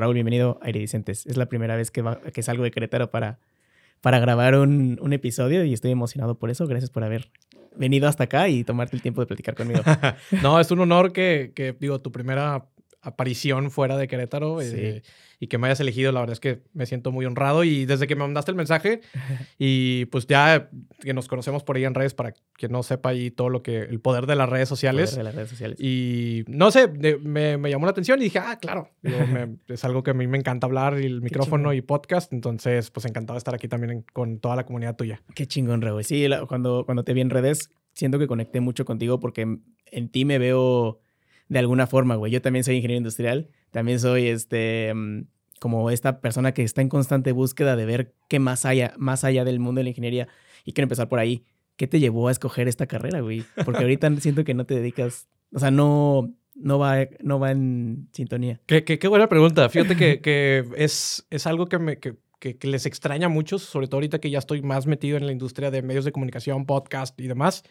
Raúl, bienvenido a Iridicentes. Es la primera vez que, que salgo de Querétaro para, para grabar un, un, episodio y estoy emocionado por eso. Gracias por haber venido hasta acá y tomarte el tiempo de platicar conmigo. no, es un honor que, que, digo, tu primera aparición fuera de Querétaro eh, y que me hayas elegido, la verdad es que me siento muy honrado y desde que me mandaste el mensaje y pues ya que nos conocemos por ahí en redes para que no sepa ahí todo lo que, el poder de las redes sociales. de las redes sociales. Y no sé, me, me, llamó la atención y dije, ah, claro, es algo que a mí me encanta hablar, y el micrófono y podcast, entonces pues encantado de estar aquí también con toda la comunidad tuya. Qué chingón, Raúl. Sí, cuando, cuando te vi en redes, siento que conecté mucho contigo porque en ti me veo de alguna forma, güey. Yo también soy ingeniero industrial, también soy este mm, como esta persona que está en constante búsqueda de ver qué más haya, más allá del mundo de la ingeniería y quiero empezar por ahí. ¿Qué te llevó a escoger esta carrera, güey? Porque ahorita siento que no te dedicas, o sea, no, no va, no va en sintonía. Qué, qué, buena pregunta. Fíjate que, que es, es algo que me, que, que, les extraña mucho, sobre todo ahorita que ya estoy más metido en la industria de medios de comunicación, podcast y demás.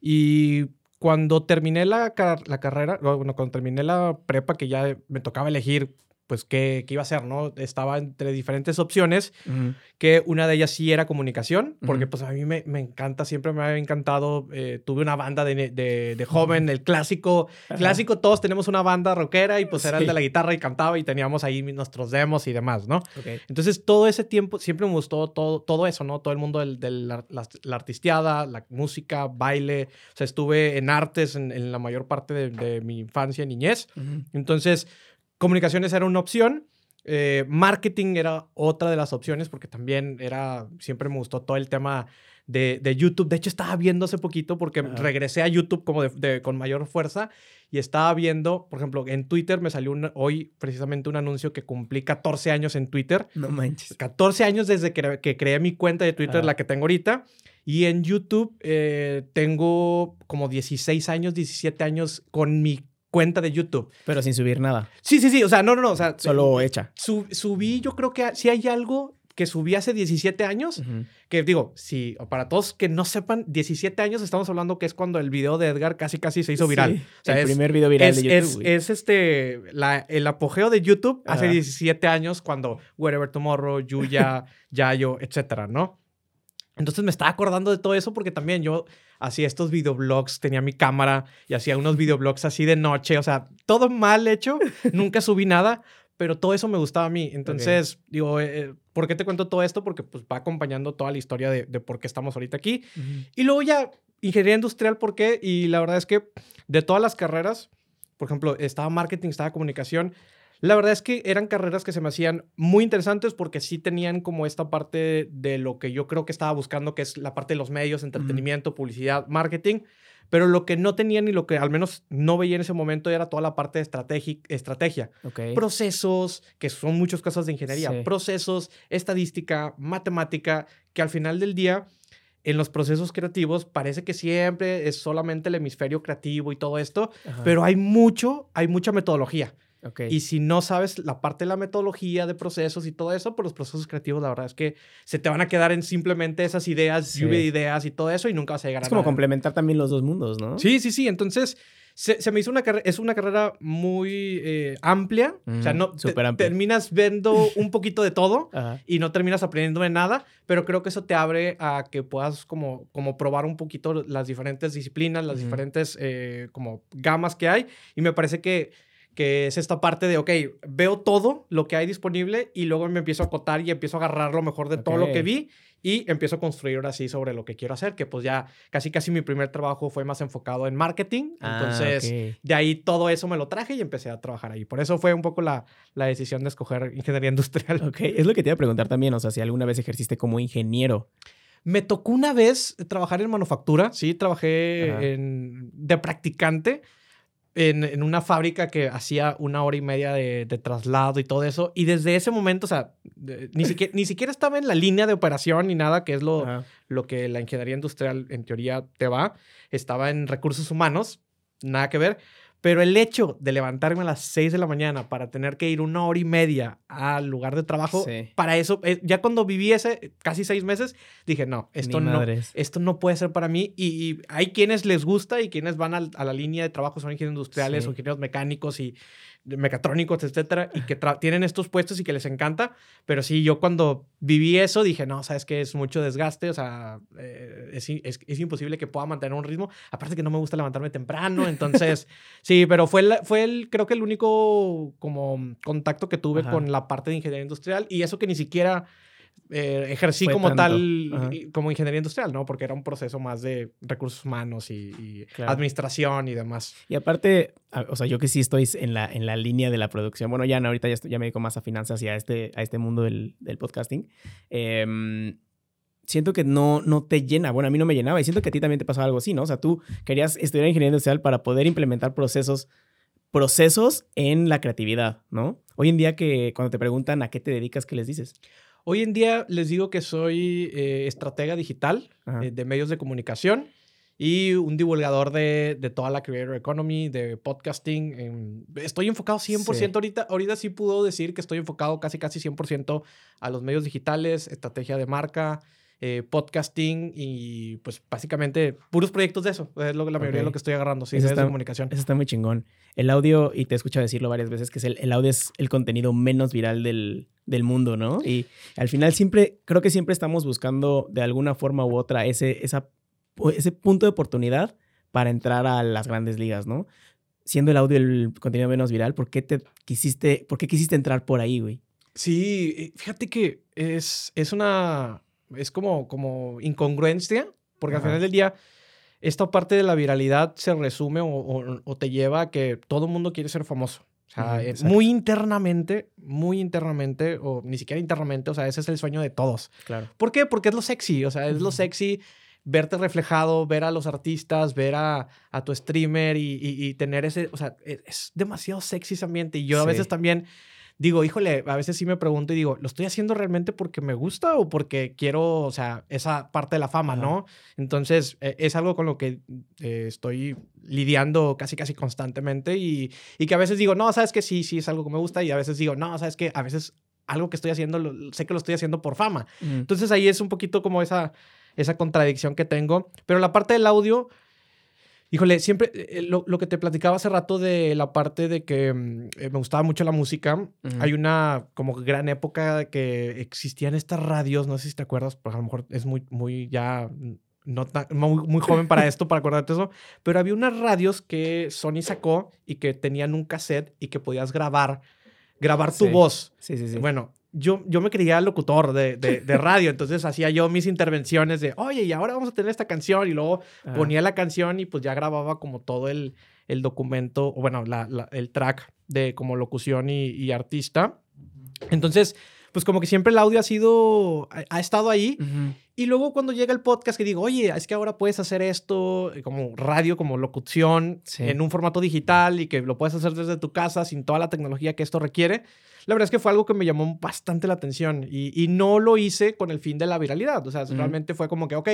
Y cuando terminé la, la carrera, bueno, cuando terminé la prepa, que ya me tocaba elegir pues qué, qué, iba a hacer, ¿no? Estaba entre diferentes opciones, que una de ellas sí era comunicación, porque pues a mí me, me, encanta, siempre me ha encantado, eh, tuve una banda de, de, de joven, el clásico, clásico, todos tenemos una banda rockera y pues era el de la guitarra y cantaba y teníamos ahí nuestros demos y demás, ¿no? Entonces todo ese tiempo siempre me gustó todo, todo eso, ¿no? Todo el mundo de la, la, artisteada, la música, baile, o sea, estuve en artes en, en la mayor parte de, de mi infancia niñez, entonces comunicaciones era una opción. Eh, marketing era otra de las opciones porque también era, siempre me gustó todo el tema de, de YouTube. De hecho, estaba viendo hace poquito porque regresé a YouTube como de, con mayor fuerza y estaba viendo, por ejemplo, en Twitter me salió hoy precisamente un anuncio que cumplí 14 años en Twitter. No manches. 14 años desde que, que creé mi cuenta de Twitter, la que tengo ahorita. Y en YouTube eh, tengo como 16 años, 17 años con mi cuenta de YouTube. Pero sin subir nada. Sí, sí, sí. O sea, no, no, no. O sea, Solo hecha. subí, yo creo que si hay algo que subí hace 17 años, que digo, si para todos que no sepan, 17 años estamos hablando que es cuando el video de Edgar casi casi se hizo viral. o sea, el primer video viral de YouTube. Es, este, la, el apogeo de YouTube hace 17 años cuando Wherever Tomorrow, Yuya, Yayo, etcétera, ¿no? Entonces me estaba acordando de todo eso porque también yo hacía estos videoblogs, tenía mi cámara y hacía unos videoblogs así de noche, o sea, todo mal hecho, nunca subí nada, pero todo eso me gustaba a mí. Entonces, digo, eh, eh, ¿por qué te cuento todo esto? Porque pues va acompañando toda la historia de, por qué estamos ahorita aquí. Y luego ya, ingeniería industrial, ¿por qué? Y la verdad es que de todas las carreras, por ejemplo, estaba marketing, estaba comunicación, la verdad es que eran carreras que se me hacían muy interesantes porque sí tenían como esta parte de lo que yo creo que estaba buscando, que es la parte de los medios, entretenimiento, publicidad, marketing. Pero lo que no tenían y lo que al menos no veía en ese momento era toda la parte de estrategia. Procesos, que son muchas cosas de ingeniería. Procesos, estadística, matemática, que al final del día en los procesos creativos parece que siempre es solamente el hemisferio creativo y todo esto, pero hay mucho, hay mucha metodología. Y si no sabes la parte de la metodología, de procesos y todo eso, pues los procesos creativos, la verdad es que se te van a quedar en simplemente esas ideas, lluvia de ideas y todo eso, y nunca vas a llegar es a como complementar también los dos mundos, ¿no? Sí, sí, sí. Entonces, se, me hizo una carrera, es una carrera muy eh, amplia. o sea, no terminas viendo un poquito de todo y no terminas aprendiendo de nada, pero creo que eso te abre a que puedas como, como probar un poquito las diferentes disciplinas, las diferentes eh, como gamas que hay. Y me parece que que es esta parte de, ok, veo todo lo que hay disponible y luego me empiezo a acotar y empiezo a agarrar lo mejor de todo lo que vi y empiezo a construir ahora sí sobre lo que quiero hacer, que pues ya casi casi mi primer trabajo fue más enfocado en marketing, ah, entonces de ahí todo eso me lo traje y empecé a trabajar ahí. Por eso fue un poco la, la decisión de escoger ingeniería industrial. Ok, es lo que te iba a preguntar también, o sea, si alguna vez ejerciste como ingeniero. Me tocó una vez trabajar en manufactura, sí, trabajé en, de practicante en, una fábrica que hacía una hora y media de, traslado y todo eso. Y desde ese momento, o sea, ni, siquiera, ni siquiera estaba en la línea de operación ni nada, que es lo, lo que la ingeniería industrial en teoría te va. Estaba en recursos humanos, nada que ver. Pero el hecho de levantarme a las 6 de la mañana para tener que ir una hora y media al lugar de trabajo. Sí. Para eso, eh, ya cuando viví ese casi seis meses, dije, no, esto Ni no, madres. esto no puede ser para mí. Y, y hay quienes les gusta y quienes van a, la línea de trabajo, son ingenieros industriales Sí. o ingenieros mecánicos y mecatrónicos, etcétera, y que tienen estos puestos y que les encanta. Pero sí, yo cuando viví eso dije, no, sabes que es mucho desgaste, o sea, eh, es, i- es- es imposible que pueda mantener un ritmo. Aparte que no me gusta levantarme temprano, entonces, sí, pero fue, el, fue el, creo que el único como contacto que tuve Ajá. con la parte de ingeniería industrial y eso que ni siquiera eh, ejercí Fue como tanto. tal, Ajá. como ingeniería industrial, ¿no? Porque era un proceso más de recursos humanos y, y Claro. administración y demás. Y aparte, o sea, yo que sí estoy en la, en la línea de la producción. Bueno, ya no, ahorita ya, estoy- ya me dedico más a finanzas y a este, a este mundo del, del podcasting. Em, siento que no, no te llena. Bueno, a mí no me llenaba y siento que a ti también te pasaba algo así, ¿no? O sea, tú querías estudiar ingeniería industrial para poder implementar procesos procesos en la creatividad, ¿no? Hoy en día que cuando te preguntan a qué te dedicas, ¿qué les dices? Hoy en día les digo que soy eh, estratega digital eh, de medios de comunicación y un divulgador de, de toda la creator economy, de podcasting. en- estoy enfocado 100% Sí. ahorita. Ahorita sí puedo decir que estoy enfocado casi casi 100% a los medios digitales, estrategia de marca, eh, podcasting y pues básicamente puros proyectos de eso. Es lo, la mayoría de lo que estoy agarrando, sí, Eso medios de está- comunicación. Eso está muy chingón. El audio, y te he escuchado decirlo varias veces, que es el, el audio es el contenido menos viral del, del mundo, ¿no? Y al final siempre, creo que siempre estamos buscando de alguna forma u otra ese, esa, ese punto de oportunidad para entrar a las grandes ligas, ¿no? Siendo el audio el contenido menos viral, ¿por qué te quisiste, por qué quisiste entrar por ahí, güey? Sí, fíjate que es, es una, es como, como incongruencia, porque al final del día, esta parte de la viralidad se resume o, o- o te lleva a que todo el mundo quiere ser famoso. O sea, eh, muy internamente, muy internamente, o ni siquiera internamente, o sea, ese es el sueño de todos. Claro. ¿Por qué? Porque es lo sexy, o sea, es lo sexy verte reflejado, ver a los artistas, ver a, a tu streamer y, y- y tener ese, o sea, e- es demasiado sexy ese ambiente. Y yo a veces también digo, híjole, a veces sí me pregunto y digo, ¿lo estoy haciendo realmente porque me gusta o porque quiero, o sea, esa parte de la fama, Ajá. ¿no? Entonces, eh, es algo con lo que eh, estoy lidiando casi, casi constantemente y, y que a veces digo, no, sabes que sí, sí es algo que me gusta y a veces digo, no, sabes que a veces algo que estoy haciendo, lo- sé que lo estoy haciendo por fama. Ujú. Entonces ahí es un poquito como esa, esa contradicción que tengo. Pero la parte del audio, híjole, siempre eh, lo, lo que te platicaba hace rato de la parte de que mm, eh, me gustaba mucho la música. Hay una como gran época que existían estas radios, no sé si te acuerdas, pues a lo mejor es muy, muy ya... No tan- muy, muy joven para esto, para acordarte eso, pero había unas radios que Sony sacó y que tenían un cassette y que podías grabar, grabar tu Sí. voz. Sí, sí, sí. Bueno, yo, yo me creía locutor de, de, de radio, entonces hacía yo mis intervenciones de, oye, y ahora vamos a tener esta canción, y luego Ajá. ponía la canción y pues ya grababa como todo el, el documento, o bueno, la- la- el track de como locución y, y artista. Entonces, pues como que siempre el audio ha sido, ha, ha estado ahí. Y luego cuando llega el podcast que digo, oye, es que ahora puedes hacer esto eh, como radio, como locución, Sí. en un formato digital y que lo puedes hacer desde tu casa sin toda la tecnología que esto requiere. La verdad es que fue algo que me llamó bastante la atención y, y no lo hice con el fin de la viralidad. O sea, realmente fue como que, ok,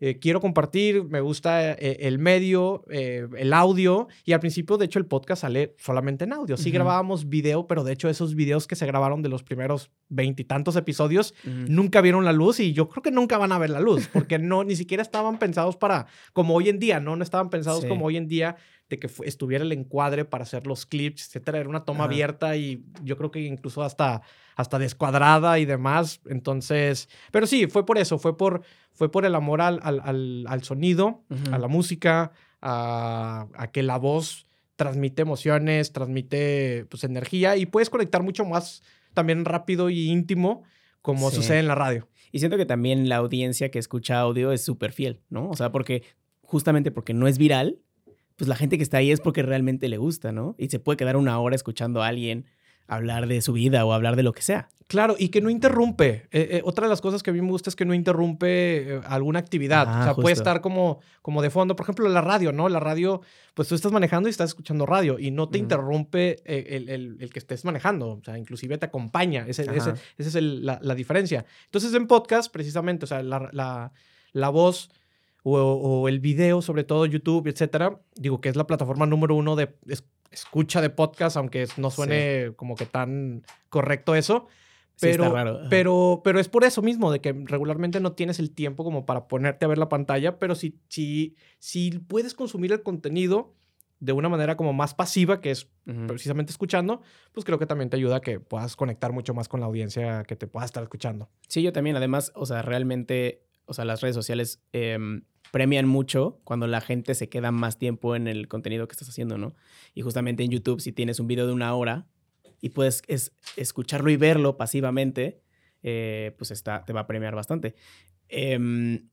eh, quiero compartir, me gusta eh, el medio, eh, el audio. Y al principio, de hecho, el podcast sale solamente en audio. Sí grabábamos video, pero de hecho esos videos que se grabaron de los primeros veintitantos episodios Ujú. nunca vieron la luz y yo creo que nunca van a ver la luz porque no ni siquiera estaban pensados para como hoy en día, no no estaban pensados Sí. como hoy en día de que estuviera el encuadre para hacer los clips, etcétera, era una toma Ajá. abierta y yo creo que incluso hasta hasta descuadrada y demás, entonces, pero sí, fue por eso, fue por fue por el amor al, al, al- al sonido, a la música, a, a que la voz transmite emociones, transmite pues energía y puedes conectar mucho más también rápido y íntimo como Sí. sucede en la radio. Y siento que también la audiencia que escucha audio es súper fiel, ¿no? O sea, porque justamente porque no es viral, pues la gente que está ahí es porque realmente le gusta, ¿no? Y se puede quedar una hora escuchando a alguien hablar de su vida o hablar de lo que sea. Claro, y que no interrumpe. Eh, eh, otra de las cosas que a mí me gusta es que no interrumpe eh, alguna actividad. Ah, o sea, puede estar como, como de fondo. Por ejemplo, la radio, ¿no? La radio, pues tú estás manejando y estás escuchando radio y no te interrumpe el, el- el que estés manejando. O sea, inclusive te acompaña. Ese, ese- esa es el- la, la diferencia. Entonces, en podcast, precisamente, o sea, la, la- la voz o, o el video, sobre todo YouTube, etcétera, digo que es la plataforma número uno de es- escucha de podcast, aunque no suene como que tan correcto eso. Pero, pero, pero es por eso mismo, de que regularmente no tienes el tiempo como para ponerte a ver la pantalla, pero si, si, si puedes consumir el contenido de una manera como más pasiva, que es precisamente escuchando, pues creo que también te ayuda a que puedas conectar mucho más con la audiencia que te pueda estar escuchando. Sí, yo también. Además, o sea, realmente, o sea, las redes sociales em, premian mucho cuando la gente se queda más tiempo en el contenido que estás haciendo, ¿no? Y justamente en YouTube, si tienes un video de una hora y puedes es, escucharlo y verlo pasivamente, eh, pues está, te va a premiar bastante. Em,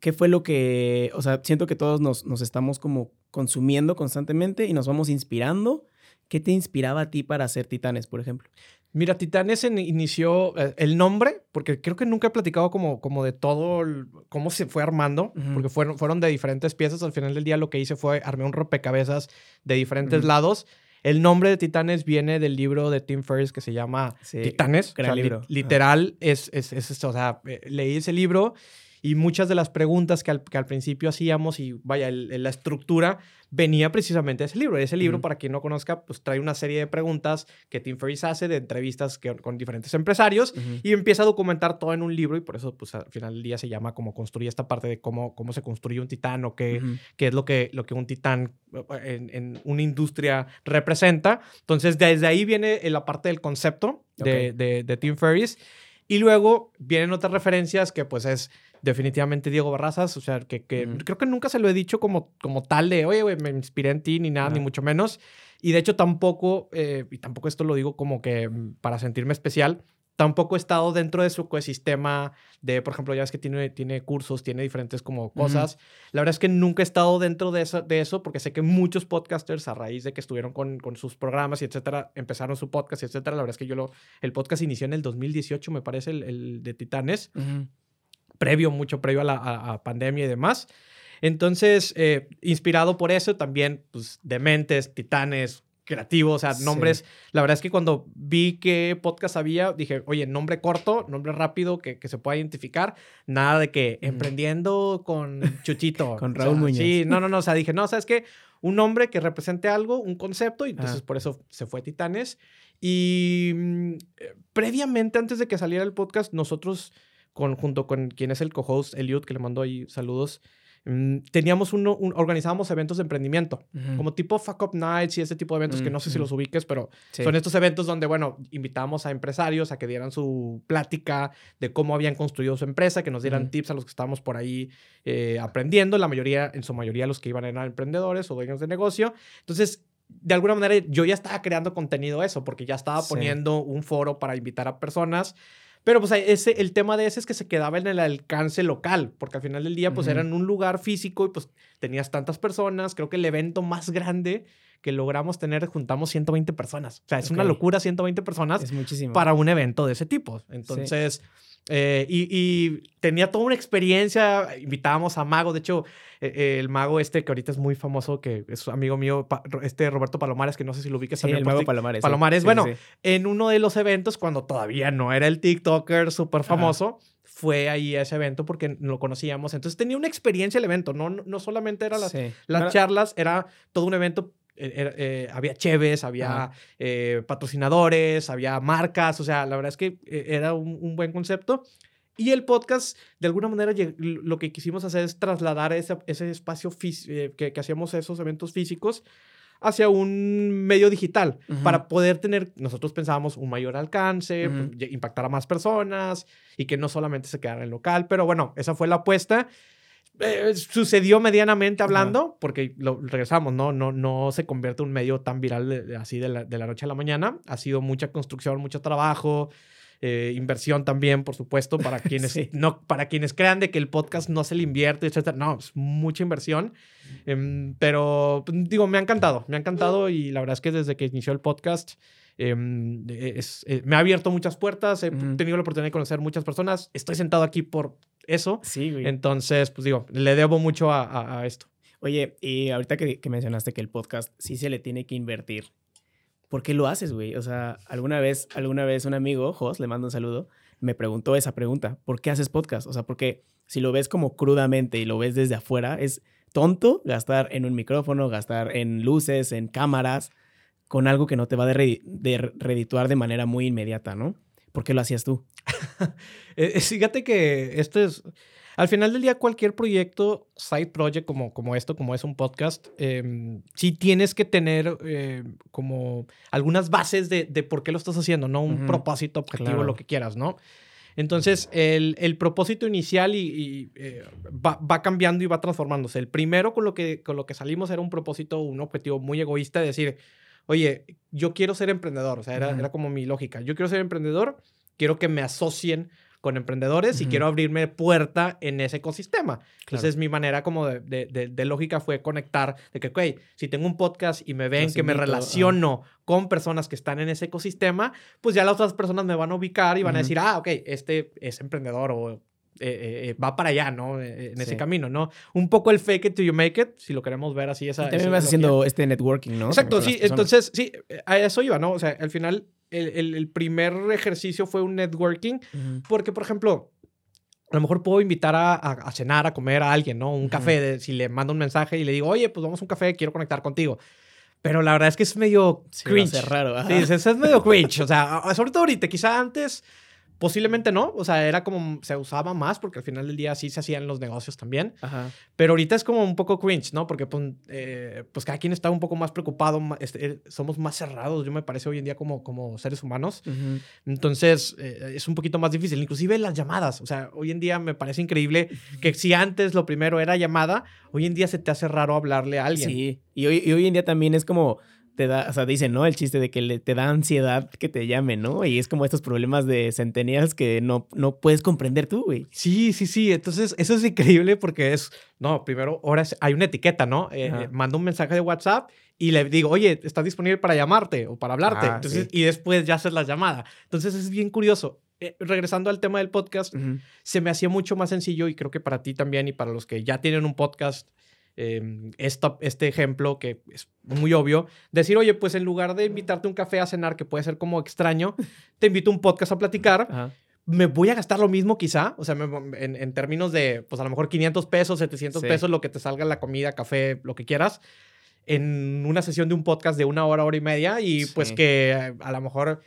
¿Qué fue lo que, o sea, siento que todos nos, nos estamos como consumiendo constantemente y nos vamos inspirando? ¿Qué te inspiraba a ti para hacer Titanes, por ejemplo? Mira, Titanes inició eh, el nombre, porque creo que nunca he platicado como, como de todo, cómo se fue armando, porque fueron, fueron de diferentes piezas. Al final del día lo que hice fue armé un rompecabezas de diferentes lados. El nombre de Titanes viene del libro de Tim Ferriss que se llama Titanes. literal, es, es, es, o sea, eh, leí ese libro y muchas de las preguntas que al, que al principio hacíamos y vaya, la estructura venía precisamente de ese libro. Ese libro, para quien no conozca, pues trae una serie de preguntas que Tim Ferriss hace de entrevistas que, con diferentes empresarios y empieza a documentar todo en un libro y por eso, pues al final del día se llama como construir esta parte de cómo, cómo se construye un titán o qué, qué es lo que, lo que un titán en, en, una industria representa. Entonces, desde ahí viene la parte del concepto de, de, de Tim Ferriss. Y luego vienen otras referencias que pues es definitivamente Diego Barrazas, o sea, que, creo que nunca se lo he dicho como, como tal de, oye, güey, me inspiré en ti, ni nada, ni mucho menos. Y de hecho tampoco, eh, y tampoco esto lo digo como que mm, para sentirme especial, tampoco he estado dentro de su ecosistema de, por ejemplo, ya ves que tiene, tiene cursos, tiene diferentes como cosas. La verdad es que nunca he estado dentro de eso, de eso porque sé que muchos podcasters a raíz de que estuvieron con, con sus programas y etcétera, empezaron su podcast y etcétera. La verdad es que yo lo, el podcast inició en el 2018, me parece, el, el de Titanes previo, mucho previo a la pandemia y demás. Entonces, eh, inspirado por eso, también, pues, dementes, titanes, creativos, o sea, nombres. La verdad es que cuando vi qué podcast había, dije, oye, nombre corto, nombre rápido que, que se pueda identificar. Nada de que emprendiendo con Chuchito. con Raúl Muñoz. Sí, no, no, no. O sea, dije, no, ¿sabes qué? Un nombre que represente algo, un concepto, y entonces por eso se fue Titanes. Y mm, eh, previamente, antes de que saliera el podcast, nosotros junto con quien es el co-host, Eliud, que le mando ahí saludos, mm, teníamos uno, organizábamos eventos de emprendimiento, como tipo Fuck Up Nights y ese tipo de eventos que no sé si los ubiques, pero son estos eventos donde, bueno, invitamos a empresarios a que dieran su plática de cómo habían construido su empresa, que nos dieran tips a los que estábamos por ahí eh, aprendiendo. La mayoría, en su mayoría, los que iban eran emprendedores o dueños de negocio. Entonces, de alguna manera, yo ya estaba creando contenido eso, porque ya estaba poniendo un foro para invitar a personas pero pues ese, el tema de ese es que se quedaba en el alcance local, porque al final del día pues era en un lugar físico y pues tenías tantas personas. Creo que el evento más grande que logramos tener, juntamos 120 personas. O sea, es una locura 120 personas es muchísimo. para un evento de ese tipo. Entonces... Eh, y, tenía toda una experiencia. Invitábamos a Mago. De hecho, e, e, el mago este que ahorita es muy famoso, que es amigo mío, este Roberto Palomares, que no sé si lo ubiques sí, el mago Palomares. Palomares. bueno, en uno de los eventos, cuando todavía no era el TikToker súper famoso, fue ahí a ese evento porque lo conocíamos. Entonces tenía una experiencia el evento. No, no solamente eran las, las charlas, era todo un evento eh, eh, había cheves, había eh, patrocinadores, había marcas, o sea, la verdad es que era un, buen concepto. Y el podcast, de alguna manera, lo que quisimos hacer es trasladar ese, ese espacio que, que, hacíamos esos eventos físicos hacia un medio digital para poder tener, nosotros pensábamos, un mayor alcance, pues, impactar a más personas y que no solamente se quedara en local, pero bueno, esa fue la apuesta eh, sucedió medianamente hablando, porque lo regresamos, ¿no? No, no se convierte en un medio tan viral así de la, de la, noche a la mañana. Ha sido mucha construcción, mucho trabajo, eh, inversión también, por supuesto, para quienes, no, para quienes crean de que el podcast no se le invierte, etc. No, es mucha inversión. Em, pero, pues, digo, me ha encantado, me ha encantado y la verdad es que desde que inició el podcast... Em, es, eh, me ha abierto muchas puertas, he tenido la oportunidad de conocer muchas personas. Estoy sentado aquí por eso. Sí, güey. Entonces, pues digo, le debo mucho a, esto. Oye, y ahorita que, mencionaste que el podcast sí se le tiene que invertir, ¿por qué lo haces, güey? O sea, alguna vez, alguna vez un amigo, Jos, le mando un saludo, me preguntó esa pregunta, ¿por qué haces podcast? O sea, porque si lo ves como crudamente y lo ves desde afuera, es tonto gastar en un micrófono, gastar en luces, en cámaras, con algo que no te va a de, de redituar de manera muy inmediata, ¿no? ¿Por qué lo hacías tú? Eh, eh, fíjate que esto es, al final del día, cualquier proyecto, side project como, como esto, como es un podcast, eh, sí tienes que tener eh, como algunas bases de, de, por qué lo estás haciendo, ¿no? Un propósito, objetivo, claro. lo que quieras, ¿no? Entonces, el, el propósito inicial y, y eh, va, va, cambiando y va transformándose. El primero con lo, que, con lo que salimos era un propósito, un objetivo muy egoísta de decir, oye, yo quiero ser emprendedor. O sea, era, uh -huh. era como mi lógica. Yo quiero ser emprendedor, quiero que me asocien con emprendedores uh -huh. y quiero abrirme puerta en ese ecosistema. Claro. Entonces, mi manera como de, de, de, de, lógica fue conectar, de que, ok, si tengo un podcast y me ven que me relaciono con personas que están en ese ecosistema, pues ya las otras personas me van a ubicar y van uh -huh. a decir, ah, ok, este es emprendedor o eh, eh, eh, va para allá, ¿no? En sí. ese camino, ¿no? Un poco el fake it till you make it, si lo queremos ver así. Esa, también esa vas haciendo este networking, ¿no? Exacto, sí. Entonces, sí, a eso iba, ¿no? O sea, al final el, el, el primer ejercicio fue un networking, uh -huh. porque, por ejemplo, a lo mejor puedo invitar a, a, a, cenar, a comer a alguien, ¿no? Un uh -huh. café, de, si le mando un mensaje y le digo, oye, pues vamos a un café, quiero conectar contigo. Pero la verdad es que es medio sí, cringe. Es raro. Ajá. Sí, es, es medio cringe. O sea, sobre todo ahorita, quizá antes Posiblemente no, o sea, era como se usaba más porque al final del día sí se hacían los negocios también. Ajá. Pero ahorita es como un poco cringe, ¿no? Porque pues, eh, pues cada quien está un poco más preocupado, este, eh, somos más cerrados, yo me parece hoy en día como, como seres humanos. Uh -huh. Entonces eh, es un poquito más difícil, inclusive las llamadas, o sea, hoy en día me parece increíble que si antes lo primero era llamada, hoy en día se te hace raro hablarle a alguien. Sí, y hoy, y hoy en día también es como te da, o sea, dicen, ¿no? El chiste de que le, te da ansiedad que te llamen, ¿no? Y es como estos problemas de centennials que no, no puedes comprender tú, güey. Sí, sí, sí. Entonces, eso es increíble porque es, no, primero, ahora es, hay una etiqueta, ¿no? Eh, eh, mando un mensaje de WhatsApp y le digo, oye, ¿estás disponible para llamarte o para hablarte? Ah, Entonces, sí. y después ya haces la llamada. Entonces, es bien curioso. Eh, regresando al tema del podcast, uh -huh. se me hacía mucho más sencillo y creo que para ti también y para los que ya tienen un podcast, eh, esta, este ejemplo que es muy obvio, decir, oye, pues en lugar de invitarte a un café a cenar, que puede ser como extraño, te invito a un podcast a platicar. Ajá. Me voy a gastar lo mismo quizá, o sea, me, en, en, términos de, pues a lo mejor 500 pesos, 700 sí. pesos, lo que te salga la comida, café, lo que quieras, en una sesión de un podcast de una hora, hora y media, y sí. pues que a lo mejor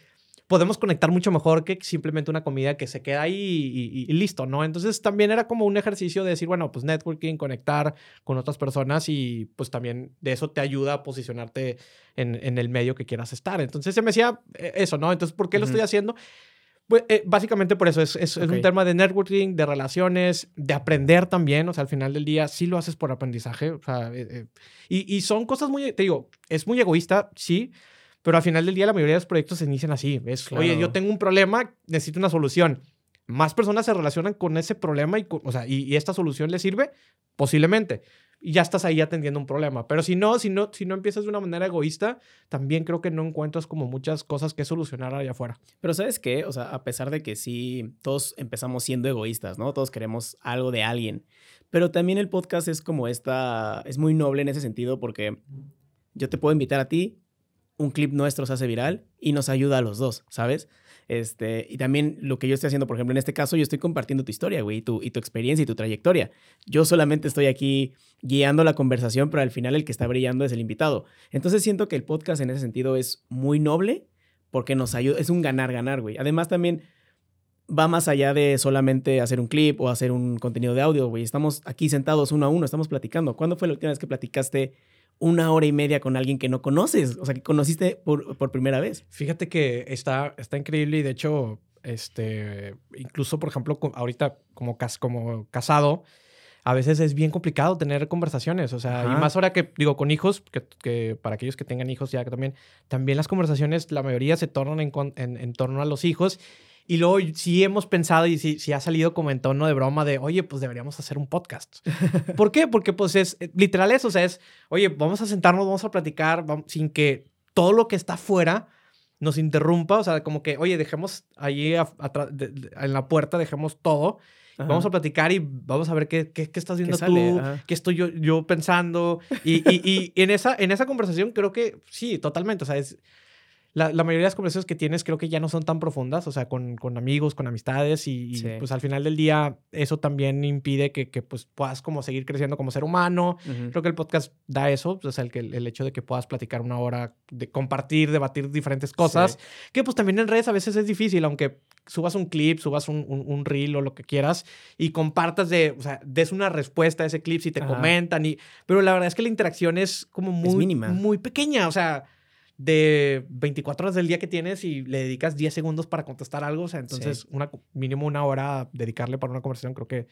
podemos conectar mucho mejor que simplemente una comida que se queda ahí y, y, y, listo, ¿no? Entonces también era como un ejercicio de decir, bueno, pues networking, conectar con otras personas y pues también de eso te ayuda a posicionarte en, en el medio que quieras estar. Entonces se me decía eh, eso, ¿no? Entonces, ¿por qué uh -huh. lo estoy haciendo? Pues, eh, básicamente por eso, es, es, okay. es, un tema de networking, de relaciones, de aprender también, o sea, al final del día sí lo haces por aprendizaje, o sea, eh, eh y, y son cosas muy, te digo, es muy egoísta, sí, pero al final del día la mayoría de los proyectos se inician así. Es, claro. oye, yo tengo un problema, necesito una solución. Más personas se relacionan con ese problema y, o sea, y, y esta solución le sirve, posiblemente. Y ya estás ahí atendiendo un problema. Pero si no, si no, si no empiezas de una manera egoísta, también creo que no encuentras como muchas cosas que solucionar allá afuera. Pero ¿sabes qué? O sea, a pesar de que sí, todos empezamos siendo egoístas, ¿no? Todos queremos algo de alguien. Pero también el podcast es como esta, es muy noble en ese sentido porque yo te puedo invitar a ti, un clip nuestro se hace viral y nos ayuda a los dos, ¿sabes? Este, y también lo que yo estoy haciendo, por ejemplo, en este caso, yo estoy compartiendo tu historia, güey, y tu, y tu experiencia y tu trayectoria. Yo solamente estoy aquí guiando la conversación, pero al final el que está brillando es el invitado. Entonces siento que el podcast en ese sentido es muy noble porque nos ayuda, es un ganar-ganar, güey. Además también va más allá de solamente hacer un clip o hacer un contenido de audio, güey. Estamos aquí sentados uno a uno, estamos platicando. ¿Cuándo fue la última vez que platicaste una hora y media con alguien que no conoces, o sea, que conociste por, por primera vez. Fíjate que está, está increíble y de hecho, este, incluso, por ejemplo, ahorita como, cas como casado, a veces es bien complicado tener conversaciones, o sea, Ajá. y más ahora que digo con hijos, que, que, para aquellos que tengan hijos ya que también, también las conversaciones, la mayoría se tornan en, en, en torno a los hijos y luego sí hemos pensado y sí, sí, ha salido como en tono de broma de, oye, pues deberíamos hacer un podcast. ¿Por qué? Porque pues es eh, literal eso, o sea, es, oye, vamos a sentarnos, vamos a platicar vamos, sin que todo lo que está afuera nos interrumpa, o sea, como que, oye, dejemos allí en la puerta, dejemos todo. Ajá. Vamos a platicar y vamos a ver qué, qué, qué estás viendo ¿Qué tú, Ajá. qué estoy yo, yo pensando. Y, y, y, en, esa, en esa conversación creo que sí, totalmente. O sea, es, la, la, mayoría de las conversaciones que tienes creo que ya no son tan profundas, o sea, con, con amigos, con amistades y, pues al final del día eso también impide que, que, pues puedas como seguir creciendo como ser humano. Creo que el podcast da eso, o sea, el, que, el hecho de que puedas platicar una hora, de compartir, debatir diferentes cosas, que pues también en redes a veces es difícil, aunque subas un clip, subas un, un, reel o lo que quieras y compartas de, o sea, des una respuesta a ese clip si te comentan y, pero la verdad es que la interacción es como muy, mínima. muy pequeña, o sea de 24 horas del día que tienes y le dedicas 10 segundos para contestar algo, o sea, entonces una, mínimo una hora dedicarle para una conversación creo que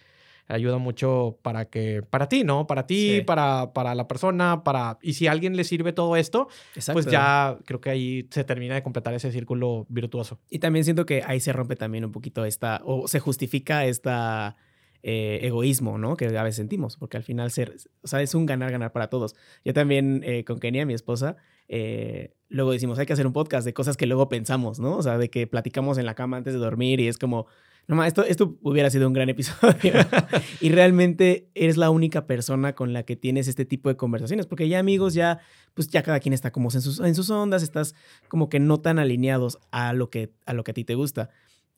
ayuda mucho para que, para ti, ¿no? Para ti, para, para la persona, para... Y si a alguien le sirve todo esto, pues ya creo que ahí se termina de completar ese círculo virtuoso. Y también siento que ahí se rompe también un poquito esta, o se justifica esta eh, egoísmo, ¿no? Que a veces sentimos, porque al final ser, o sea, es un ganar-ganar para todos. Yo también eh, con Kenia, mi esposa, eh, luego decimos, hay que hacer un podcast de cosas que luego pensamos, ¿no? O sea, de que platicamos en la cama antes de dormir y es como, no esto, esto hubiera sido un gran episodio. y realmente eres la única persona con la que tienes este tipo de conversaciones, porque ya amigos, ya, pues ya cada quien está como en sus, en sus ondas, estás como que no tan alineados a lo que, a lo que a ti te gusta.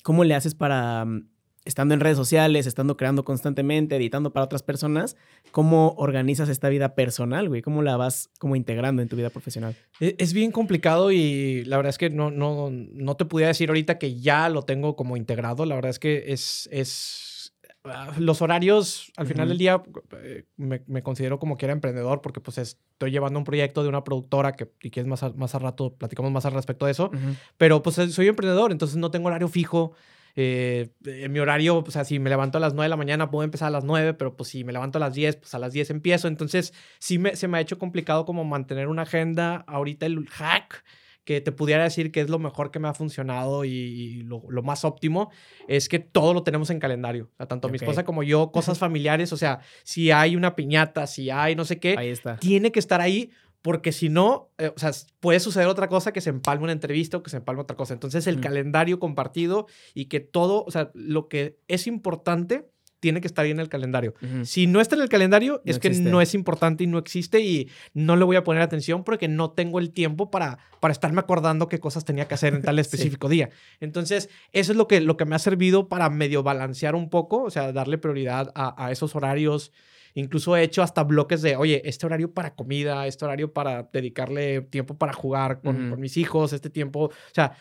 ¿Cómo le haces para mm, estando en redes sociales, estando creando constantemente, editando para otras personas, ¿cómo organizas esta vida personal, güey? ¿Cómo la vas como integrando en tu vida profesional? E, es bien complicado y la verdad es que no, no, no te pudiera decir ahorita que ya lo tengo como integrado. La verdad es que es, es ah, los horarios, al final del día, eh, me, considero como que era emprendedor porque pues estoy llevando un proyecto de una productora que, y que es más, más al rato, platicamos más al respecto de eso, pero pues soy emprendedor, entonces no tengo horario fijo. Eh, en mi horario, o sea, si me levanto a las 9 de la mañana, puedo empezar a las 9, pero pues si me levanto a las 10, pues a las 10 empiezo. Entonces, sí me, se me ha hecho complicado como mantener una agenda. Ahorita el hack que te pudiera decir que es lo mejor que me ha funcionado y, lo, más óptimo es que todo lo tenemos en calendario. O sea, tanto mi esposa como yo, cosas familiares, o sea, si hay una piñata, si hay no sé qué, ahí está. tiene que estar ahí porque si no, eh, o sea, puede suceder otra cosa que se empalme una entrevista o que se empalme otra cosa. Entonces, el calendario compartido y que todo, o sea, lo que es importante tiene que estar ahí en el calendario. Si no está en el calendario, es que no es importante y no existe y no le voy a poner atención porque no tengo el tiempo para, para estarme acordando qué cosas tenía que hacer en tal específico día. Entonces, eso es lo que, lo que me ha servido para medio balancear un poco, o sea, darle prioridad a, a esos horarios Incluso he hecho hasta bloques de, oye, este horario para comida, este horario para dedicarle tiempo para jugar con, mis hijos, este tiempo, o sea,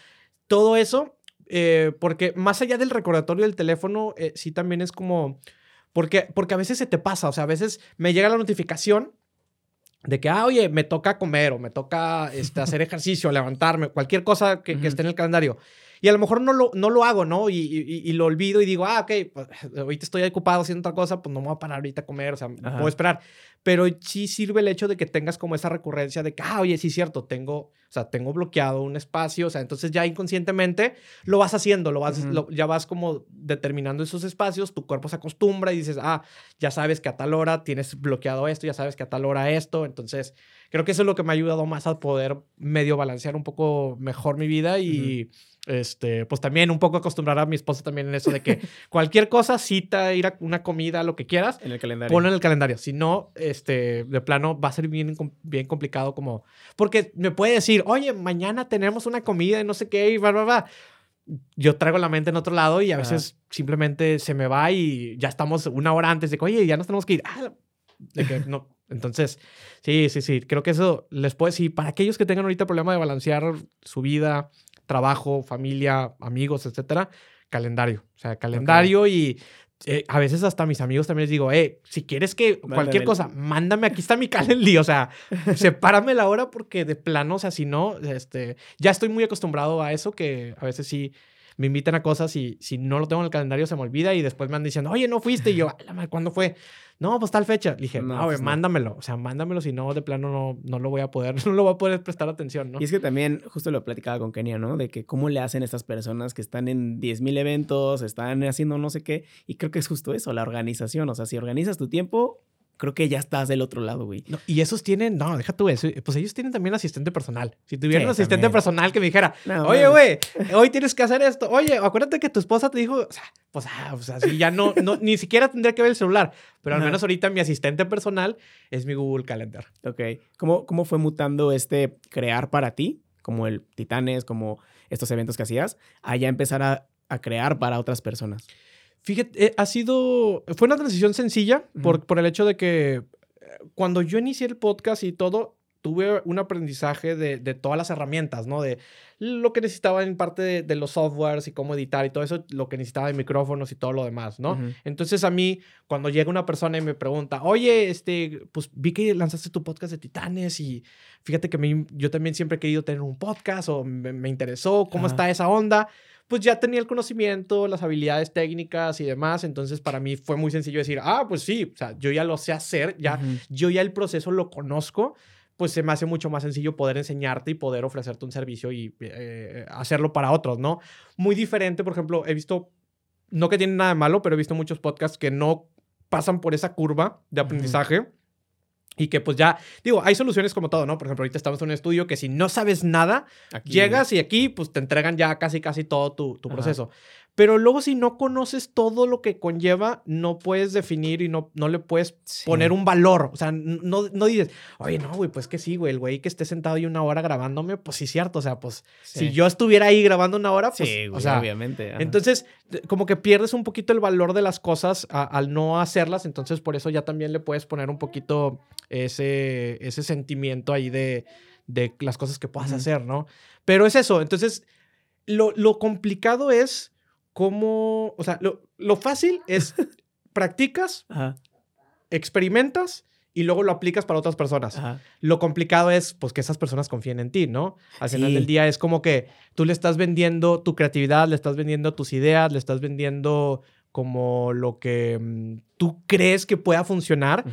todo eso, eh, porque más allá del recordatorio del teléfono, eh, sí también es como, porque, porque a veces se te pasa, o sea, a veces me llega la notificación de que, ah, oye, me toca comer o me toca este, hacer ejercicio, levantarme, cualquier cosa que, que esté en el calendario. Y a lo mejor no lo, no lo hago, ¿no? Y, y, lo olvido y digo, ah, ok, pues ahorita estoy ocupado haciendo otra cosa, pues no me voy a parar ahorita a comer, o sea, puedo esperar. Pero sí sirve el hecho de que tengas como esa recurrencia de que, ah, oye, sí es cierto, tengo, o sea, tengo bloqueado un espacio, o sea, entonces ya inconscientemente lo vas haciendo, lo vas, ya vas como determinando esos espacios, tu cuerpo se acostumbra y dices, ah, ya sabes que a tal hora tienes bloqueado esto, ya sabes que a tal hora esto, entonces creo que eso es lo que me ha ayudado más a poder medio balancear un poco mejor mi vida y este, pues también un poco acostumbrar a mi esposa también en eso de que cualquier cosa, cita, ir a una comida, lo que quieras, en el calendario. Ponlo en el calendario. Si no, este, de plano va a ser bien, bien complicado como, porque me puede decir, oye, mañana tenemos una comida y no sé qué y va, va, va. Yo traigo la mente en otro lado y a veces simplemente se me va y ya estamos una hora antes de que, oye, ya nos tenemos que ir. Ah, de que no. Entonces, sí, sí, sí. Creo que eso les puede decir, para aquellos que tengan ahorita problema de balancear su vida, trabajo, familia, amigos, etcétera, calendario. O sea, calendario y eh, a veces hasta a mis amigos también les digo, eh, si quieres que cualquier cosa, mándame, aquí está mi calendario, o sea, sepárame la hora porque de plano, o sea, si no, este, ya estoy muy acostumbrado a eso que a veces sí me invitan a cosas y si no lo tengo en el calendario se me olvida y después me han diciendo, oye, no fuiste. Y yo, ¿cuándo fue? No, pues tal fecha. Le dije, no, pues mándamelo. O sea, mándamelo, si no, de plano no, no lo voy a poder, no lo voy a poder prestar atención, ¿no? Y es que también, justo lo platicaba con Kenia, ¿no? De que cómo le hacen estas personas que están en 10.000 eventos, están haciendo no sé qué. Y creo que es justo eso, la organización. O sea, si organizas tu tiempo, creo que ya estás del otro lado, güey. y esos tienen, no, deja tú eso, pues ellos tienen también asistente personal. Si tuvieran un asistente personal que me dijera, oye, güey, hoy tienes que hacer esto, oye, acuérdate que tu esposa te dijo, o sea, pues, ah, o sea, ya no, no, ni siquiera tendría que ver el celular, pero al menos ahorita mi asistente personal es mi Google Calendar. Ok. ¿Cómo, cómo fue mutando este crear para ti como el Titanes, como estos eventos que hacías, a ya empezar a, a crear para otras personas? Fíjate, eh, ha sido, fue una transición sencilla por, Ujú. por el hecho de que eh, cuando yo inicié el podcast y todo, tuve un aprendizaje de, de todas las herramientas, ¿no? De lo que necesitaba en parte de, de los softwares y cómo editar y todo eso, lo que necesitaba de micrófonos y todo lo demás, ¿no? Ujú. Entonces a mí, cuando llega una persona y me pregunta, oye, este, pues vi que lanzaste tu podcast de Titanes y fíjate que mí- yo también siempre he querido tener un podcast o me, me interesó, ¿cómo Ajá. está esa onda? Pues ya tenía el conocimiento, las habilidades técnicas y demás, entonces para mí fue muy sencillo decir, ah, pues sí, o sea, yo ya lo sé hacer, ya, yo ya el proceso lo conozco, pues se me hace mucho más sencillo poder enseñarte y poder ofrecerte un servicio y eh, hacerlo para otros, ¿no? Muy diferente, por ejemplo, he visto, no que tienen nada de malo, pero he visto muchos podcasts que no pasan por esa curva de aprendizaje. Y que pues ya, digo, hay soluciones como todo, ¿no? Por ejemplo, ahorita estamos en un estudio que si no sabes nada, Aquí- llegas y aquí pues te entregan ya casi casi todo tu, proceso. Pero luego si no conoces todo lo que conlleva, no puedes definir y no, no le puedes Sí. poner un valor. O sea, no, no dices, oye, no, güey, pues que sí, güey, el güey que esté sentado ahí una hora grabándome, pues sí, cierto. O sea, pues Sí. si yo estuviera ahí grabando una hora, pues, Sí, o güey, sea, obviamente. ajá. entonces, como que pierdes un poquito el valor de las cosas a- al no hacerlas, entonces por eso ya también le puedes poner un poquito ese, ese sentimiento ahí de, de las cosas que puedas hacer, ¿no? Pero es eso, entonces, lo, lo complicado es cómo, o sea, lo, lo fácil es practicas, Ajá, experimentas y luego lo aplicas para otras personas. ajá. Lo complicado es, pues, que esas personas confíen en ti, ¿no? Al final del día es como que tú le estás vendiendo tu creatividad, le estás vendiendo tus ideas, le estás vendiendo como lo que mm, tú crees que pueda funcionar,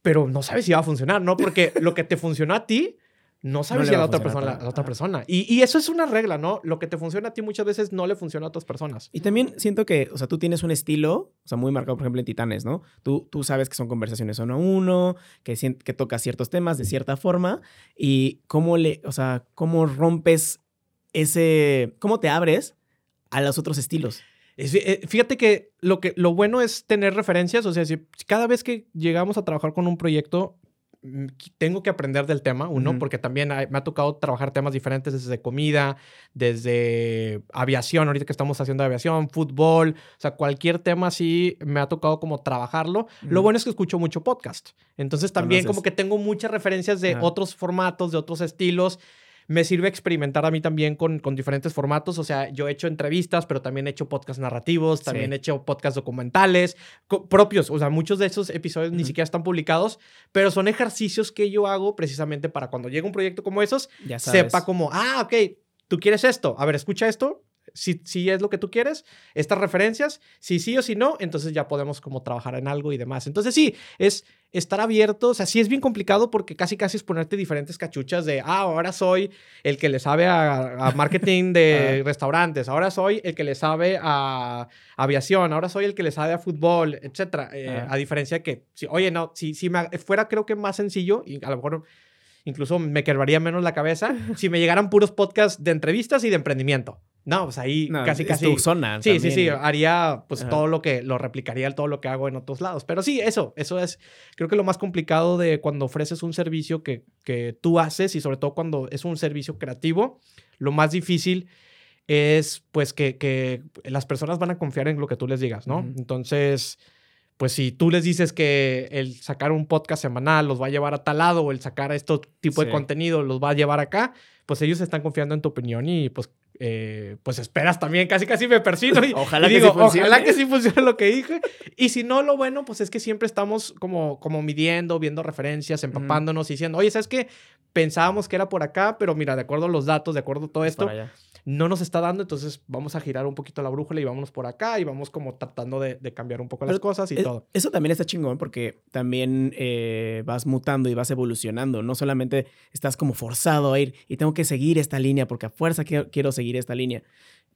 pero no sabes si va a funcionar, ¿no? Porque lo que te funcionó a ti, no sabes si a la otra persona, a la otra persona. Y, y eso es una regla, ¿no? Lo que te funciona a ti muchas veces no le funciona a otras personas. Y también siento que, o sea, tú tienes un estilo, o sea, muy marcado, por ejemplo, en Titanes, ¿no? Tú, tú sabes que son conversaciones uno a uno, que, que tocas ciertos temas de cierta forma y cómo le, o sea, cómo rompes ese, cómo te abres a los otros estilos. Es- eh, fíjate que lo, que lo bueno es tener referencias, o sea, si cada vez que llegamos a trabajar con un proyecto, tengo que aprender del tema, uno, porque también hay- me ha tocado trabajar temas diferentes desde comida, desde aviación, ahorita que estamos haciendo aviación, fútbol, o sea, cualquier tema así me ha tocado como trabajarlo. Lo bueno es que escucho mucho podcast, entonces también como que tengo muchas referencias de otros formatos, de otros estilos me sirve experimentar a mí también con, con diferentes formatos. O sea, yo he hecho entrevistas, pero también he hecho podcasts narrativos, también Sí. he hecho podcasts documentales propios. O sea, muchos de esos episodios ni siquiera están publicados, pero son ejercicios que yo hago precisamente para cuando llega un proyecto como esos, Ya sepa como, ah, ok, tú quieres esto. A ver, escucha esto. Si, si es lo que tú quieres, estas referencias, si sí o si no, entonces ya podemos como trabajar en algo y demás. Entonces sí, es estar abierto, o sea, sí es bien complicado porque casi casi es ponerte diferentes cachuchas de, ah, ahora soy el que le sabe a, a marketing de restaurantes, ahora soy el que le sabe a aviación, ahora soy el que le sabe a fútbol, etcétera. Eh, Ajá. a diferencia que, si, oye, no, si, si me, fuera creo que más sencillo, y a lo mejor incluso me quebraría menos la cabeza si me llegaran puros podcasts de entrevistas y de emprendimiento. No, pues ahí No, casi, es casi. tu zona. Sí, sí, también, sí, haría pues Ajá. todo lo que, lo replicaría todo lo que hago en otros lados. Pero sí, eso, eso es, creo que lo más complicado de cuando ofreces un servicio que, que tú haces y sobre todo cuando es un servicio creativo, lo más difícil es pues que, que las personas van a confiar en lo que tú les digas, ¿no? Entonces, pues si tú les dices que el sacar un podcast semanal los va a llevar a tal lado o el sacar este tipo de contenido los va a llevar acá, pues ellos están confiando en tu opinión y pues, eh, pues esperas también, casi casi me persino y, Ojalá y que digo, sí funcione. ojalá que sí funcione lo que dije. Y si no, lo bueno, pues es que siempre estamos como, como midiendo, viendo referencias, empapándonos y diciendo, oye, ¿sabes qué? Pensábamos que era por acá, pero mira, de acuerdo a los datos, de acuerdo a todo esto. No nos está dando, entonces vamos a girar un poquito la brújula y vámonos por acá y vamos como tratando de, de cambiar un poco las cosas y Es- todo. Eso también está chingón porque también eh, vas mutando y vas evolucionando. No solamente estás como forzado a ir y tengo que seguir esta línea porque a fuerza quiero, quiero seguir esta línea.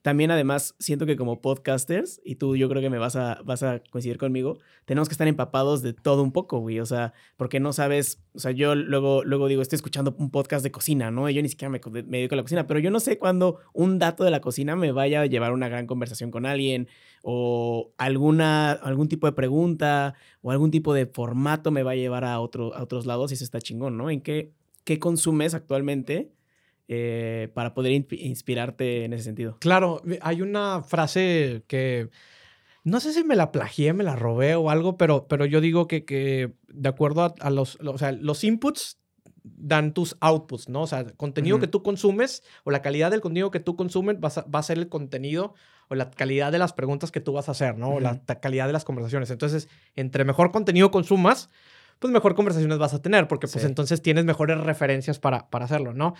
También además siento que como podcasters, y tú yo creo que me vas a, vas a coincidir conmigo, tenemos que estar empapados de todo un poco, güey. O sea, porque no sabes, o sea, yo luego, luego digo, estoy escuchando un podcast de cocina, ¿no? Yo ni siquiera me, me dedico a la cocina, pero yo no sé cuándo un dato de la cocina me vaya a llevar una gran conversación con alguien o alguna, algún tipo de pregunta o algún tipo de formato me va a llevar a, otro, a otros lados y eso está chingón, ¿no? ¿En qué, qué consumes actualmente eh, para poder inspirarte en ese sentido. Claro, hay una frase que no sé si me la plagié, me la robé o algo, pero, pero yo digo que, que de acuerdo a, los, o sea, los inputs dan tus outputs, ¿no? O sea, contenido que tú consumes o la calidad del contenido que tú consumes va a, va a, ser el contenido o la calidad de las preguntas que tú vas a hacer, ¿no? O la calidad de las conversaciones. Entonces, entre mejor contenido consumas, pues mejor conversaciones vas a tener, porque pues entonces tienes mejores referencias para, para hacerlo, ¿no?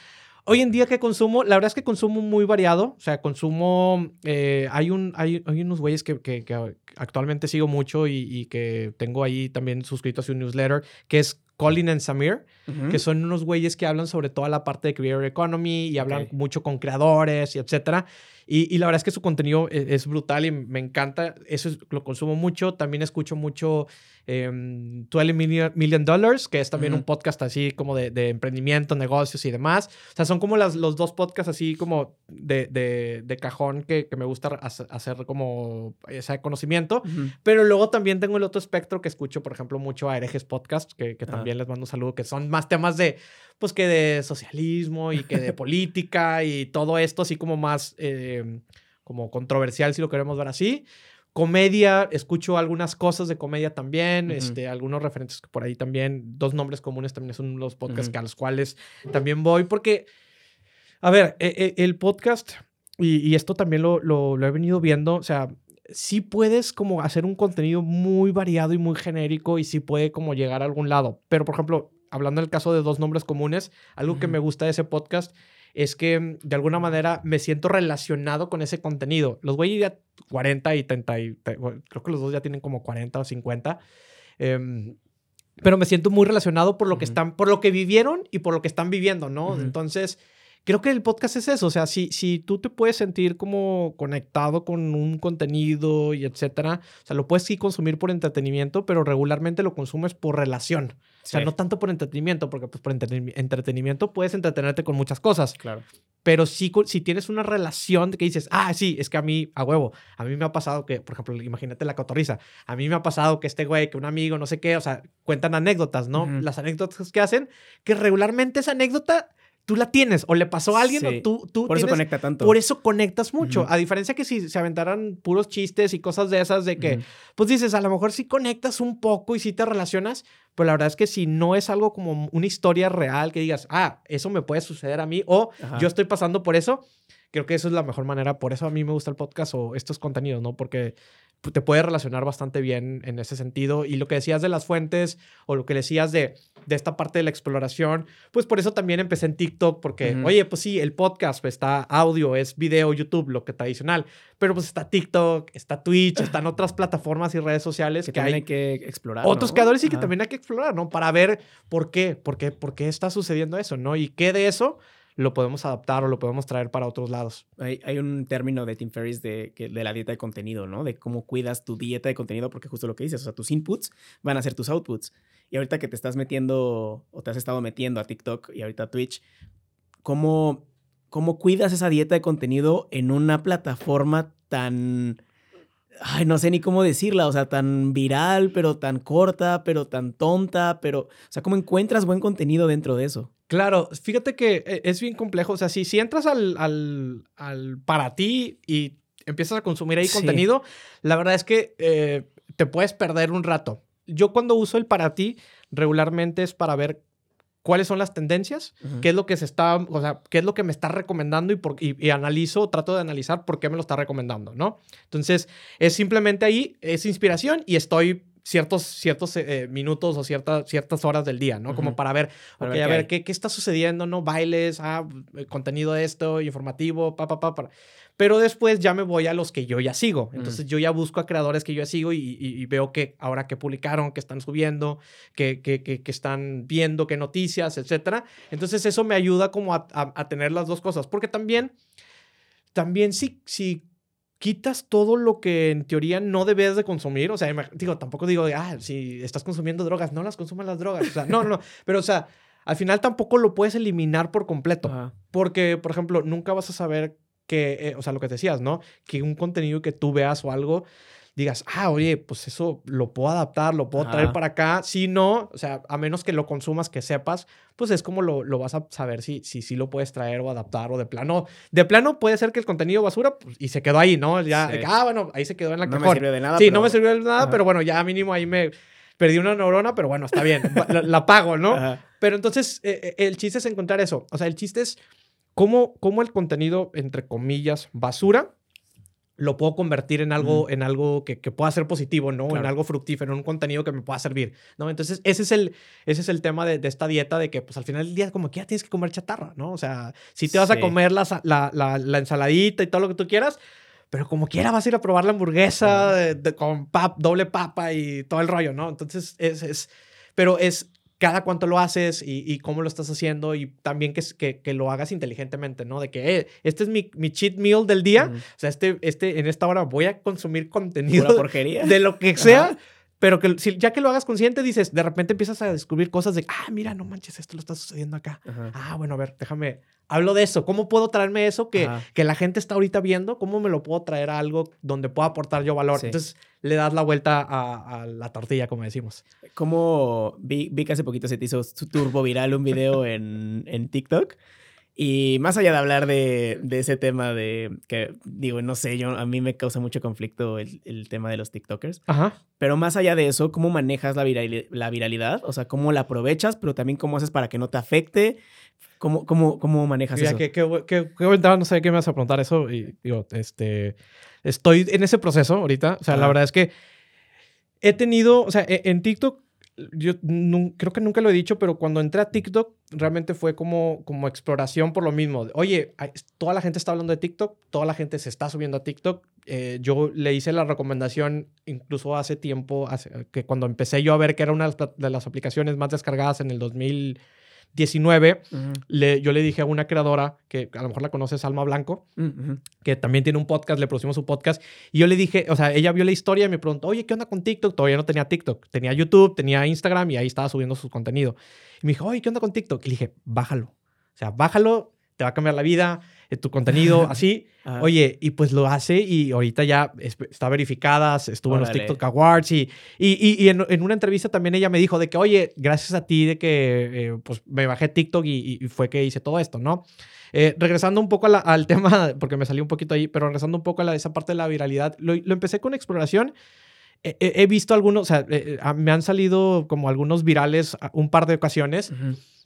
Hoy en día que consumo, la verdad es que consumo muy variado. O sea, consumo. Eh, hay, un, hay, hay, unos güeyes que, que, que, actualmente sigo mucho y, que tengo ahí también suscrito a su newsletter, que es Colin and Samir, que son unos güeyes que hablan sobre toda la parte de Creator Economy y hablan mucho con creadores y etcétera. Y, y, la verdad es que su contenido es, es, brutal y me encanta. Eso lo consumo mucho. También escucho mucho 12 em, Million, Dollars, que es también un podcast así como de, de, emprendimiento, negocios y demás. O sea, son como las, los dos podcasts así como de, de, de cajón que, que, me gusta hacer como ese conocimiento. Pero luego también tengo el otro espectro que escucho, por ejemplo, mucho a Herejes Podcast, que, que también les mando un saludo, que son más temas de, pues que de socialismo y que de política y todo esto así como más... Em, como controversial si lo queremos ver así. Comedia, escucho algunas cosas de comedia también, este, algunos referentes por ahí también, dos nombres comunes también son los podcasts a los cuales también voy, porque, a ver, e, e, el podcast, y, esto también lo, lo, he venido viendo, o sea, sí puedes como hacer un contenido muy variado y muy genérico y sí puede como llegar a algún lado, pero por ejemplo, hablando del caso de dos nombres comunes, algo que me gusta de ese podcast es que mm, de alguna manera me siento relacionado con ese contenido. Los güeyes ya 40 y 30, y, creo que los dos ya tienen como 40 o 50. Em, pero me siento muy relacionado por lo que están, por lo que vivieron y por lo que están viviendo, ¿no? Entonces, creo que el podcast es eso. O sea, si, si tú te puedes sentir como conectado con un contenido y etcétera, o sea, lo puedes sí consumir por entretenimiento, pero regularmente lo consumes por relación. O sea, no tanto por entretenimiento, porque pues por entretenimiento puedes entretenerte con muchas cosas. Claro. Pero sí, si tienes una relación que dices, ah, sí, es que a mí, a huevo, a mí me ha pasado que, por ejemplo, imagínate la cotorriza, a mí me ha pasado que este güey, que un amigo, no sé qué, o sea, cuentan anécdotas, ¿no? Las anécdotas que hacen, que regularmente esa anécdota tú la tienes o le pasó a alguien o tú, tú Por eso conecta tanto. Por eso conectas mucho. A diferencia que si se aventaran puros chistes y cosas de esas de que, pues dices, a lo mejor sí conectas un poco y sí te relacionas, pero la verdad es que si no es algo como una historia real que digas, ah, eso me puede suceder a mí o yo estoy pasando por eso, creo que eso es la mejor manera. Por eso a mí me gusta el podcast o estos contenidos, ¿no? Porque te puedes relacionar bastante bien en ese sentido. Y lo que decías de las fuentes o lo que decías de, de esta parte de la exploración, pues por eso también empecé en TikTok, porque, oye, pues sí, el podcast pues, está audio, es video, YouTube, lo que tradicional, pero pues está TikTok, está Twitch, están otras plataformas y redes sociales que, hay, que explorar. Otros creadores sí que también hay que explorar, ¿no? Para ver por qué, por qué, por qué está sucediendo eso, ¿no? Y qué de eso lo podemos adaptar o lo podemos traer para otros lados. Hay, hay un término de Tim Ferriss de, de la dieta de contenido, ¿no? De cómo cuidas tu dieta de contenido, porque justo lo que dices, o sea, tus inputs van a ser tus outputs. Y ahorita que te estás metiendo o te has estado metiendo a TikTok y ahorita a Twitch, ¿cómo, cómo cuidas esa dieta de contenido en una plataforma tan... Ay, no sé ni cómo decirla, o sea, tan viral, pero tan corta, pero tan tonta, pero, o sea, ¿cómo encuentras buen contenido dentro de eso? Claro, fíjate que eh, es bien complejo. O sea, si, si entras al, al, al para ti y empiezas a consumir ahí contenido, la verdad es que eh, te puedes perder un rato. Yo cuando uso el para ti, regularmente es para ver cuáles son las tendencias, qué es lo que se está, o sea, qué es lo que me está recomendando y, por, y, analizo, trato de analizar por qué me lo está recomendando, ¿no? Entonces, es simplemente ahí, es inspiración y estoy ciertos, ciertos eh, minutos o ciertas, ciertas horas del día, ¿no? Como para ver, a ver, ¿qué, ¿qué, está sucediendo, ¿no? Bailes, ah, eh, contenido de esto, informativo, pa, pa, pa, pa. Pero después ya me voy a los que yo ya sigo. Entonces yo ya busco a creadores que yo ya sigo y, veo que ahora que publicaron, que están subiendo, que, que, que, están viendo, qué noticias, etcétera. Entonces eso me ayuda como a, a, tener las dos cosas. Porque también, también si, si quitas todo lo que en teoría no debes de consumir. O sea, digo, tampoco digo, ah, si estás consumiendo drogas, no las consuman las drogas. O sea, no, no, pero o sea, al final tampoco lo puedes eliminar por completo. Porque, por ejemplo, nunca vas a saber que, eh, o sea, lo que decías, ¿no? Que un contenido que tú veas o algo digas, ah, oye, pues eso lo puedo adaptar, lo puedo traer para acá. Si no, o sea, a menos que lo consumas, que sepas, pues es como lo, lo vas a saber si, si, si lo puedes traer o adaptar o de plano. De plano puede ser que el contenido basura pues, y se quedó ahí, ¿no? Ya, ah, bueno, ahí se quedó en la no No me sirvió de nada. Sí, no me sirvió de nada, pero bueno, ya mínimo ahí me perdí una neurona, pero bueno, está bien, la, pago, ¿no? Pero entonces, eh, eh, el chiste es encontrar eso. O sea, el chiste es cómo, cómo el contenido, entre comillas, basura, lo puedo convertir en algo, en algo que, que, pueda ser positivo, ¿no? En algo fructífero, en un contenido que me pueda servir, ¿no? Entonces, ese es el, ese es el tema de, de esta dieta, de que, pues, al final del día, como que ya tienes que comer chatarra, ¿no? O sea, si te vas a comer la, la, la, ensaladita y todo lo que tú quieras, pero como quiera vas a ir a probar la hamburguesa con pap, doble papa y todo el rollo, ¿no? Entonces, es, es, pero es, cada cuánto lo haces y, cómo lo estás haciendo y también que, que, que, lo hagas inteligentemente, ¿no? De que eh, este es mi, mi, cheat meal del día, o sea, este, este, en esta hora voy a consumir contenido porquería. de lo que sea, pero que si, ya que lo hagas consciente, dices, de repente empiezas a descubrir cosas de, ah, mira, no manches, esto lo está sucediendo acá. Ah, bueno, a ver, déjame, hablo de eso. ¿Cómo puedo traerme eso que, que la gente está ahorita viendo? ¿Cómo me lo puedo traer a algo donde pueda aportar yo valor? Entonces le das la vuelta a, la tortilla, como decimos. Como vi, vi que hace poquito se te hizo su turbo viral un video en, en TikTok y más allá de hablar de, de, ese tema de que, digo, no sé, yo a mí me causa mucho conflicto el, el tema de los TikTokers. Ajá. Pero más allá de eso, ¿cómo manejas la, la viralidad? O sea, ¿cómo la aprovechas? Pero también cómo haces para que no te afecte. ¿Cómo, cómo, cómo manejas eso? Que, que, que, no sé qué me vas a preguntar eso. Y digo, este, estoy en ese proceso ahorita. O sea, la verdad es que he tenido, o sea, e, en TikTok yo creo que nunca lo he dicho, pero cuando entré a TikTok realmente fue como, como exploración por lo mismo. Oye, toda la gente está hablando de TikTok, toda la gente se está subiendo a TikTok. Eh, yo le hice la recomendación incluso hace tiempo, que cuando empecé yo a ver que era una de las aplicaciones más descargadas en el 2000. 19, le, yo le dije a una creadora, que a lo mejor la conoces, Alma Blanco, que también tiene un podcast, le producimos su podcast, y yo le dije, o sea, ella vio la historia y me preguntó, oye, ¿qué onda con TikTok? Todavía no tenía TikTok, tenía YouTube, tenía Instagram y ahí estaba subiendo su contenido. Y me dijo, oye, ¿qué onda con TikTok? Y le dije, bájalo. O sea, bájalo, te va a cambiar la vida, tu contenido, así. Oye, y pues lo hace y ahorita ya está verificada, estuvo en los TikTok Awards y, y, y, en, una entrevista también ella me dijo de que, oye, gracias a ti de que eh, pues me bajé TikTok y, fue que hice todo esto, ¿no? Eh, regresando un poco al tema, porque me salí un poquito ahí, pero regresando un poco a la, esa parte de la viralidad, lo, empecé con exploración. He, visto algunos, o sea, me han salido como algunos virales un par de ocasiones.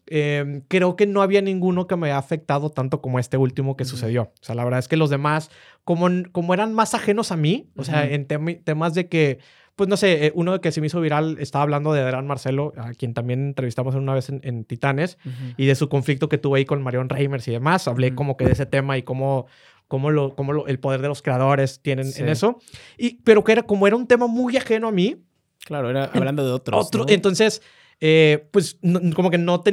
Em, creo que no había ninguno que me haya afectado tanto como este último que sucedió. O sea, la verdad es que los demás, como, como eran más ajenos a mí, o sea, en temas de que, pues no sé, eh, uno que se me hizo viral estaba hablando de Adrián Marcelo, a quien también entrevistamos una vez en, Titanes, y de su conflicto que tuve ahí con Marion Reimers y demás. Hablé como que de ese tema y cómo cómo, lo, cómo lo, el poder de los creadores tienen en eso. Y, pero que era como era un tema muy ajeno a mí. Claro, era hablando de otros. Otro, Entonces, eh, pues como que no,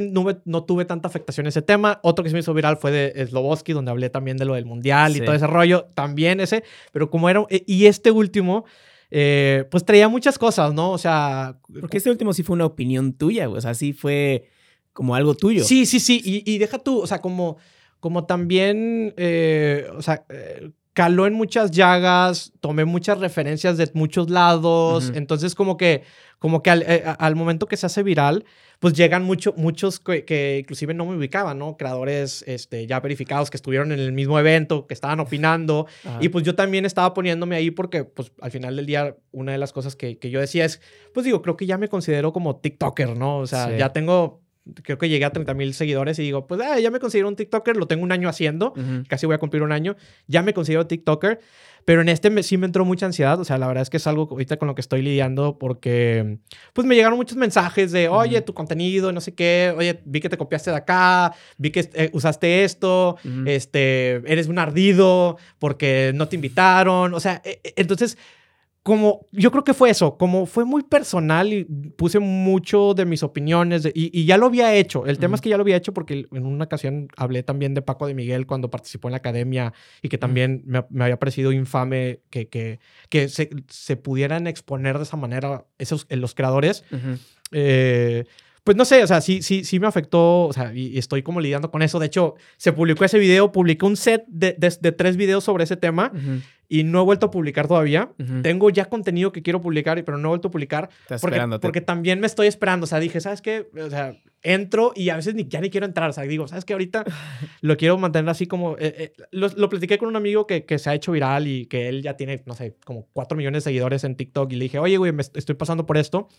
no, tuve tanta afectación ese tema. Otro que se me hizo viral fue de Sloboski, donde hablé también de lo del mundial y todo ese rollo. También ese, pero como era. Eh, y este último. Eh, pues traía muchas cosas, ¿no? O sea. Porque este último sí fue una opinión tuya, O sea, sí fue como algo tuyo. Sí, sí, sí. Y, y deja tú, o sea, como, como también. o sea caló en muchas llagas, tomé muchas referencias de muchos lados, entonces como que, como que eh, al, momento que se hace viral, pues llegan mucho, muchos que, inclusive no me ubicaban, ¿no? Creadores este, ya verificados que estuvieron en el mismo evento, que estaban opinando, y pues yo también estaba poniéndome ahí porque pues al final del día una de las cosas que, que yo decía es, pues digo, creo que ya me considero como TikToker, ¿no? O sea, ya tengo creo que llegué a 30 mil seguidores y digo, pues ah, ya me considero un TikToker, lo tengo un año haciendo, casi voy a cumplir un año, ya me considero TikToker, pero en este sí me entró mucha ansiedad, o sea, la verdad es que es algo ahorita con lo que estoy lidiando porque, pues me llegaron muchos mensajes de, oye, tu contenido, no sé qué, oye, vi que te copiaste de acá, vi que eh, usaste esto, este, eres un ardido porque no te invitaron, o sea, e, e, entonces como yo creo que fue eso, como fue muy personal y puse mucho de mis opiniones y, ya lo había hecho. El tema es que ya lo había hecho porque en una ocasión hablé también de Paco de Miguel cuando participó en la academia y que también me, había parecido infame que, que, que se, se, pudieran exponer de esa manera esos, los creadores. eh, pues no sé, o sea, sí, sí, sí me afectó, o sea, y, estoy como lidiando con eso. De hecho, se publicó ese video, publiqué un set de, de, tres videos sobre ese tema y no he vuelto a publicar todavía. Tengo ya contenido que quiero publicar, pero no he vuelto a publicar. Porque, porque, también me estoy esperando. O sea, dije, ¿sabes qué? O sea, entro y a veces ni, ya ni quiero entrar. O sea, digo, ¿sabes qué? Ahorita lo quiero mantener así como... Eh, eh, lo, lo, platiqué con un amigo que, que, se ha hecho viral y que él ya tiene, no sé, como 4 millones de seguidores en TikTok. Y le dije, oye, güey, me estoy pasando por esto.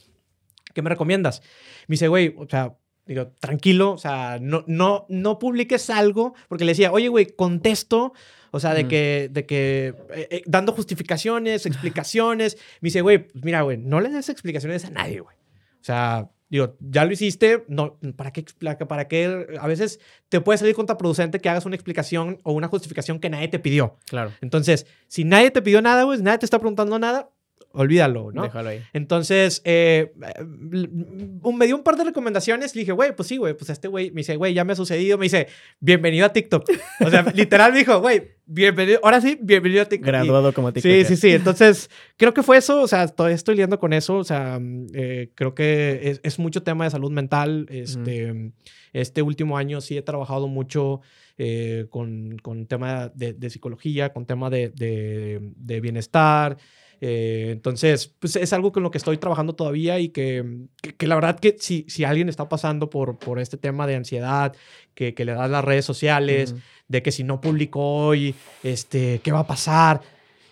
¿Qué me recomiendas? Me dice, güey, o sea, digo, tranquilo, o sea, no, no, no publiques algo, porque le decía, oye, güey, contesto o sea, de que, de que eh, eh, dando justificaciones, explicaciones. Me dice, güey, pues mira, güey, no le des explicaciones a nadie, güey. O sea, digo, ya lo hiciste, no, ¿para qué, para qué? A veces te puede salir contraproducente que hagas una explicación o una justificación que nadie te pidió. Claro. Entonces, si nadie te pidió nada, güey, nadie te está preguntando nada, olvídalo, ¿no? Déjalo ahí. Entonces, eh, me dio un par de recomendaciones. Le dije, güey, pues sí, güey, pues este güey me dice, güey, ya me ha sucedido. Me dice, bienvenido a TikTok. O sea, literal me dijo, güey, bienvenido, ahora sí, bienvenido a TikTok. Graduado como TikTok. Sí, sí, sí. Entonces, creo que fue eso. O sea, todavía estoy lidiando con eso. O sea, eh, creo que es, mucho tema de salud mental. Este, este último año sí he trabajado mucho. Eh, con, con tema de, psicología, con tema de, de bienestar, eh, entonces, pues es algo con lo que estoy trabajando todavía y que, que, la verdad que si, si alguien está pasando por, por este tema de ansiedad, que, que le da las redes sociales, de que si no publico hoy, este, ¿qué va a pasar?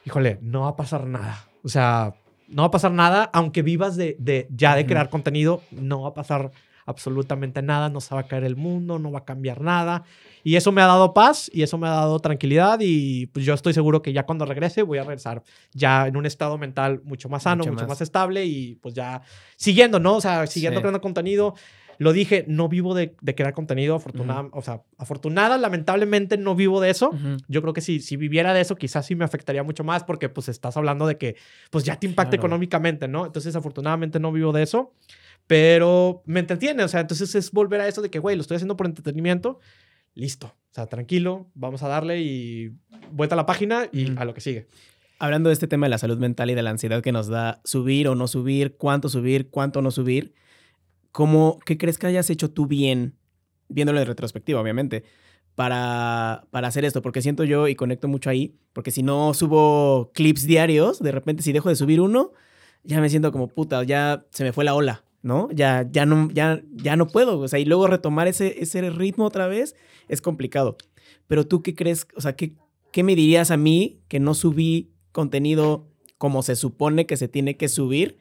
Híjole, no va a pasar nada. O sea, no va a pasar nada, aunque vivas de, de ya de crear contenido, no va a pasar absolutamente nada, no se va a caer el mundo, no va a cambiar nada. Y eso me ha dado paz y eso me ha dado tranquilidad y pues yo estoy seguro que ya cuando regrese voy a regresar ya en un estado mental mucho más sano, mucho, más. estable y pues ya siguiendo, ¿no? O sea, siguiendo creando contenido. Lo dije, no vivo de, crear contenido, afortunada, o sea, afortunada, lamentablemente no vivo de eso. Yo creo que si, si viviera de eso, quizás sí me afectaría mucho más porque pues estás hablando de que pues ya te impacta económicamente, ¿no? Entonces, afortunadamente no vivo de eso, pero me entretiene, o sea, entonces es volver a eso de que, güey, lo estoy haciendo por entretenimiento listo. O sea, tranquilo, vamos a darle y vuelta a la página y a lo que sigue. Hablando de este tema de la salud mental y de la ansiedad que nos da subir o no subir, cuánto subir, cuánto no subir, ¿cómo, ¿qué crees que hayas hecho tú bien, viéndolo en retrospectiva, obviamente, para, para hacer esto? Porque siento yo y conecto mucho ahí, porque si no subo clips diarios, de repente si dejo de subir uno, ya me siento como puta, ya se me fue la ola. ¿no? Ya, ya, no, ya, ya no puedo, o sea, y luego retomar ese, ese ritmo otra vez es complicado. Pero tú qué crees, o sea, ¿qué, ¿qué me dirías a mí que no subí contenido como se supone que se tiene que subir?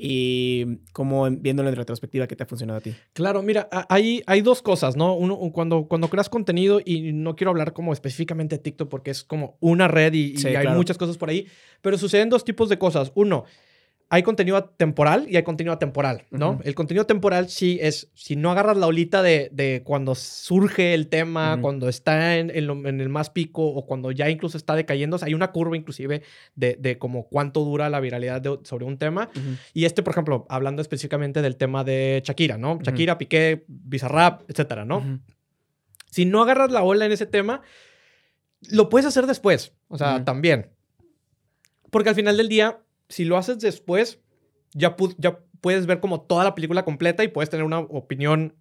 Y como viéndolo en retrospectiva, ¿qué te ha funcionado a ti? Claro, mira, hay, hay dos cosas, ¿no? Uno, cuando, cuando creas contenido, y no quiero hablar como específicamente de TikTok porque es como una red y, hay muchas cosas por ahí, pero suceden dos tipos de cosas. Uno, hay contenido temporal y hay contenido temporal, ¿no? El contenido temporal sí es, si no agarras la olita de, de cuando surge el tema, cuando está en, en, el más pico o cuando ya incluso está decayendo, hay una curva inclusive de, de como cuánto dura la viralidad sobre un tema. Y este, por ejemplo, hablando específicamente del tema de Shakira, ¿no? Shakira, Piqué, Bizarrap, etcétera, ¿no? Si no agarras la ola en ese tema, lo puedes hacer después, o sea, también. Porque al final del día si lo haces después, ya, ya puedes ver como toda la película completa y puedes tener una opinión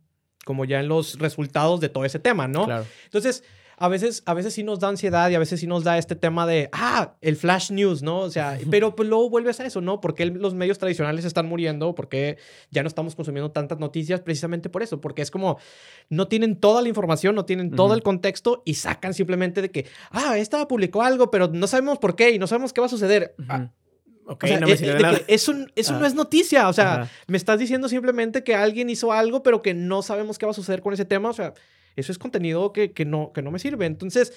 como ya en los resultados de todo ese tema, ¿no? Claro. Entonces, a veces, a veces sí nos da ansiedad y a veces sí nos da este tema de, ah, el flash news, ¿no? O sea, pero pues luego vuelves a eso, ¿no? Porque los medios tradicionales están muriendo, porque ya no estamos consumiendo tantas noticias precisamente por eso, porque es como, no tienen toda la información, no tienen todo el contexto y sacan simplemente de que, ah, esta publicó algo, pero no sabemos por qué y no sabemos qué va a suceder. Ok, no me sirve nada. Eso, eso no es noticia. O sea, me estás diciendo simplemente que alguien hizo algo, pero que no sabemos qué va a suceder con ese tema. O sea, eso es contenido que, que, no, que no me sirve. Entonces,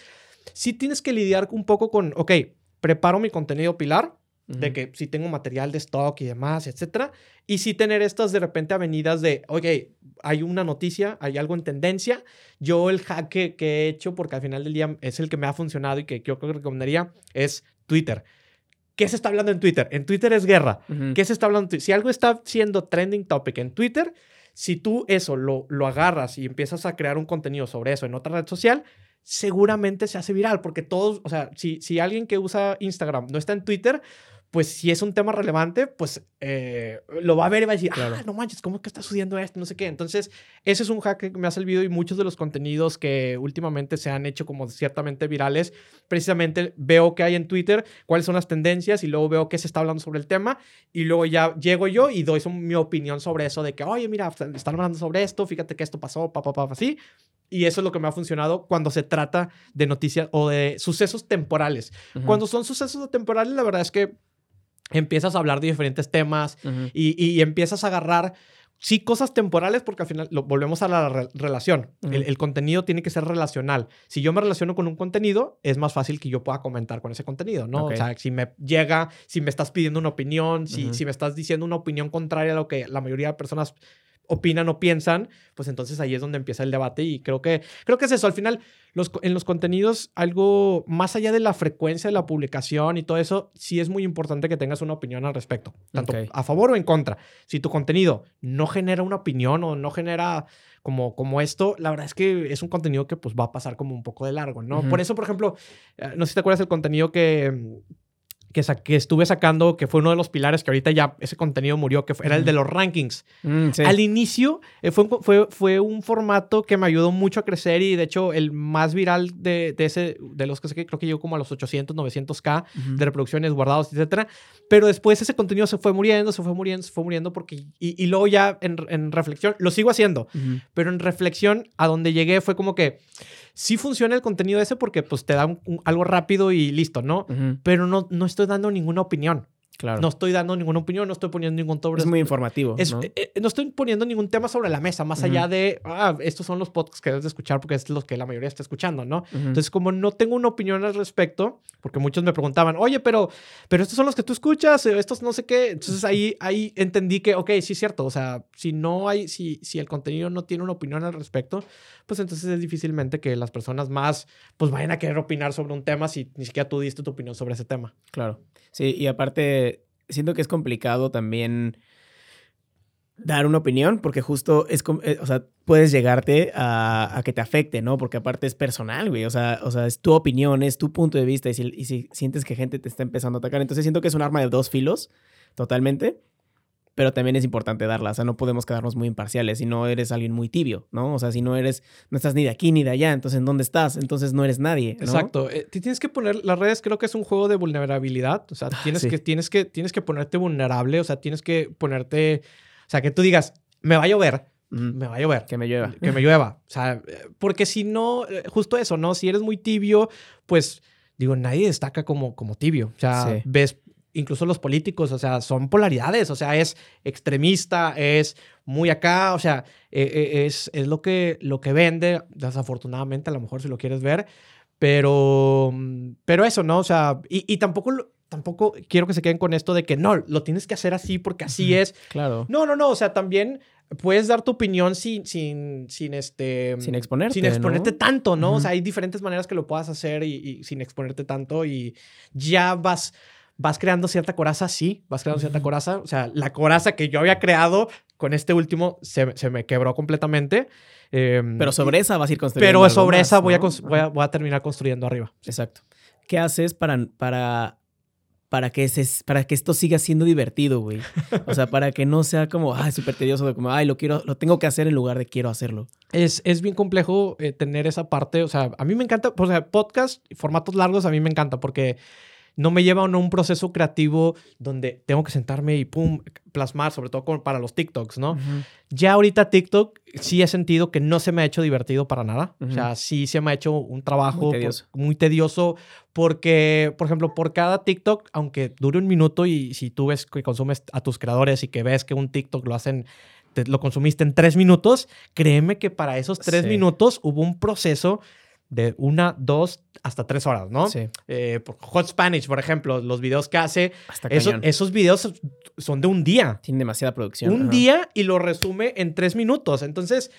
sí tienes que lidiar un poco con, ok, preparo mi contenido pilar, de que si tengo material de stock y demás, etcétera. Y sí tener estas de repente avenidas de, ok, hay una noticia, hay algo en tendencia. Yo el hack que, que he hecho, porque al final del día es el que me ha funcionado y que yo creo que recomendaría, es Twitter. ¿Qué se está hablando en Twitter? En Twitter es guerra. ¿Qué se está hablando? Si algo está siendo trending topic en Twitter, si tú eso lo, lo agarras y empiezas a crear un contenido sobre eso en otra red social, seguramente se hace viral, porque todos, o sea, si, si alguien que usa Instagram no está en Twitter, pues si es un tema relevante, pues eh, lo va a ver y va a decir, ah, no manches, ¿cómo es que está sucediendo esto? No sé qué. Entonces, ese es un hack que me ha servido y muchos de los contenidos que últimamente se han hecho como ciertamente virales, precisamente veo que hay en Twitter, cuáles son las tendencias y luego veo qué se está hablando sobre el tema y luego ya llego yo y doy mi opinión sobre eso de que, oye, mira, están hablando sobre esto, fíjate que esto pasó, papá, papá, así. Y eso es lo que me ha funcionado cuando se trata de noticias o de sucesos temporales. Cuando son sucesos temporales, la verdad es que empiezas a hablar de diferentes temas y, empiezas a agarrar, sí, cosas temporales, porque al final lo, volvemos a la relación. el, contenido tiene que ser relacional. Si yo me relaciono con un contenido, es más fácil que yo pueda comentar con ese contenido, ¿no? O sea, si me llega, si me estás pidiendo una opinión, si, si me estás diciendo una opinión contraria a lo que la mayoría de personas opinan o piensan, pues entonces ahí es donde empieza el debate y creo que, creo que es eso. Al final, los, en los contenidos, algo más allá de la frecuencia de la publicación y todo eso, sí es muy importante que tengas una opinión al respecto, tanto a favor o en contra. Si tu contenido no genera una opinión o no genera como, como esto, la verdad es que es un contenido que pues va a pasar como un poco de largo, ¿no? Por eso, por ejemplo, eh, no sé si te acuerdas del contenido que que, que, estuve sacando, que fue uno de los pilares que ahorita ya ese contenido murió, que era el de los rankings. Mm, Al inicio eh, fue, fue, fue, un formato que me ayudó mucho a crecer y de hecho el más viral de, de ese, de los que sé que creo que llegó como a los 800, 900k de reproducciones guardados, etcétera. Pero después ese contenido se fue muriendo, se fue muriendo, se fue muriendo porque... Y, y luego ya en, en, reflexión, lo sigo haciendo, pero en reflexión a donde llegué fue como que sí funciona el contenido ese porque pues te da algo rápido y listo, ¿no? Pero no, no estoy dando ninguna opinión. No estoy dando ninguna opinión, no estoy poniendo ningún sobre. Es muy informativo. ¿no? Eh, eh, ¿no? estoy poniendo ningún tema sobre la mesa, más allá de, ah, estos son los podcasts que debes de escuchar porque es los que la mayoría está escuchando, ¿no? Entonces, como no tengo una opinión al respecto, porque muchos me preguntaban, oye, pero, pero estos son los que tú escuchas, eh, estos no sé qué. Entonces ahí, ahí entendí que, ok, sí es cierto. O sea, si no hay, si, si el contenido no tiene una opinión al respecto, pues entonces es difícilmente que las personas más, pues vayan a querer opinar sobre un tema si ni siquiera tú diste tu opinión sobre ese tema. Claro. Sí, y aparte siento que es complicado también dar una opinión, porque justo es, eh, o sea, puedes llegarte a, que te afecte, ¿no? Porque aparte es personal, güey, o sea, o sea, es tu opinión, es tu punto de vista, y si, y si sientes que gente te está empezando a atacar, entonces siento que es un arma de dos filos, totalmente, pero también es importante darla. O sea, no podemos quedarnos muy imparciales si no eres alguien muy tibio, ¿no? O sea, si no eres, no estás ni de aquí ni de allá, entonces ¿en dónde estás? Entonces no eres nadie. Exacto. Eh, tienes que poner, las redes creo que es un juego de vulnerabilidad. O sea, ah, tienes, que, tienes, que, tienes que ponerte vulnerable, o sea, tienes que ponerte, o sea, que tú digas, me va a llover. Me va a llover. Que me llueva. Que me llueva. O sea, porque si no, eh, justo eso, ¿no? Si eres muy tibio, pues digo, nadie destaca como, como tibio. O sea, ves incluso los políticos, o sea, son polaridades, o sea, es extremista, es muy acá, o sea, e, e, es, es lo, que, lo que vende, desafortunadamente, a lo mejor si lo quieres ver, pero, pero eso, ¿no? O sea, y, tampoco, tampoco quiero que se queden con esto de que no, lo tienes que hacer así porque así es. Claro. No, no, no, o sea, también puedes dar tu opinión sin, sin, sin este... Sin exponerte, Sin exponerte tanto, ¿no? O sea, hay diferentes maneras que lo puedas hacer y, y sin exponerte tanto y ya vas vas creando cierta coraza, sí, vas creando cierta coraza. O sea, la coraza que yo había creado con este último se, se me quebró completamente. Em, pero sobre esa vas a ir construyendo. Pero sobre esa voy, a, voy, a, terminar construyendo arriba. Exacto. ¿Qué haces para, para, para, que, se, para que esto siga siendo divertido, güey? O sea, para que no sea como, ay, súper tedioso, de como, ay, lo, quiero, lo tengo que hacer en lugar de quiero hacerlo. Es, es bien complejo eh, tener esa parte. O sea, a mí me encanta, o sea, podcast, formatos largos, a mí me encanta porque no me lleva a un proceso creativo donde tengo que sentarme y pum, plasmar, sobre todo para los TikToks, ¿no? Ya ahorita TikTok sí he sentido que no se me ha hecho divertido para nada. O sea, sí se me ha hecho un trabajo muy tedioso. porque, por ejemplo, por cada TikTok, aunque dure un minuto y si tú ves que consumes a tus creadores y que ves que un TikTok lo hacen lo consumiste en tres minutos, créeme que para esos tres minutos hubo un proceso de una, dos, hasta tres horas, ¿no? Sí. Eh, Hot Spanish, por ejemplo, los videos que hace, esos videos son de un día. Tiene demasiada producción. Un día y lo resume en tres minutos. Entonces,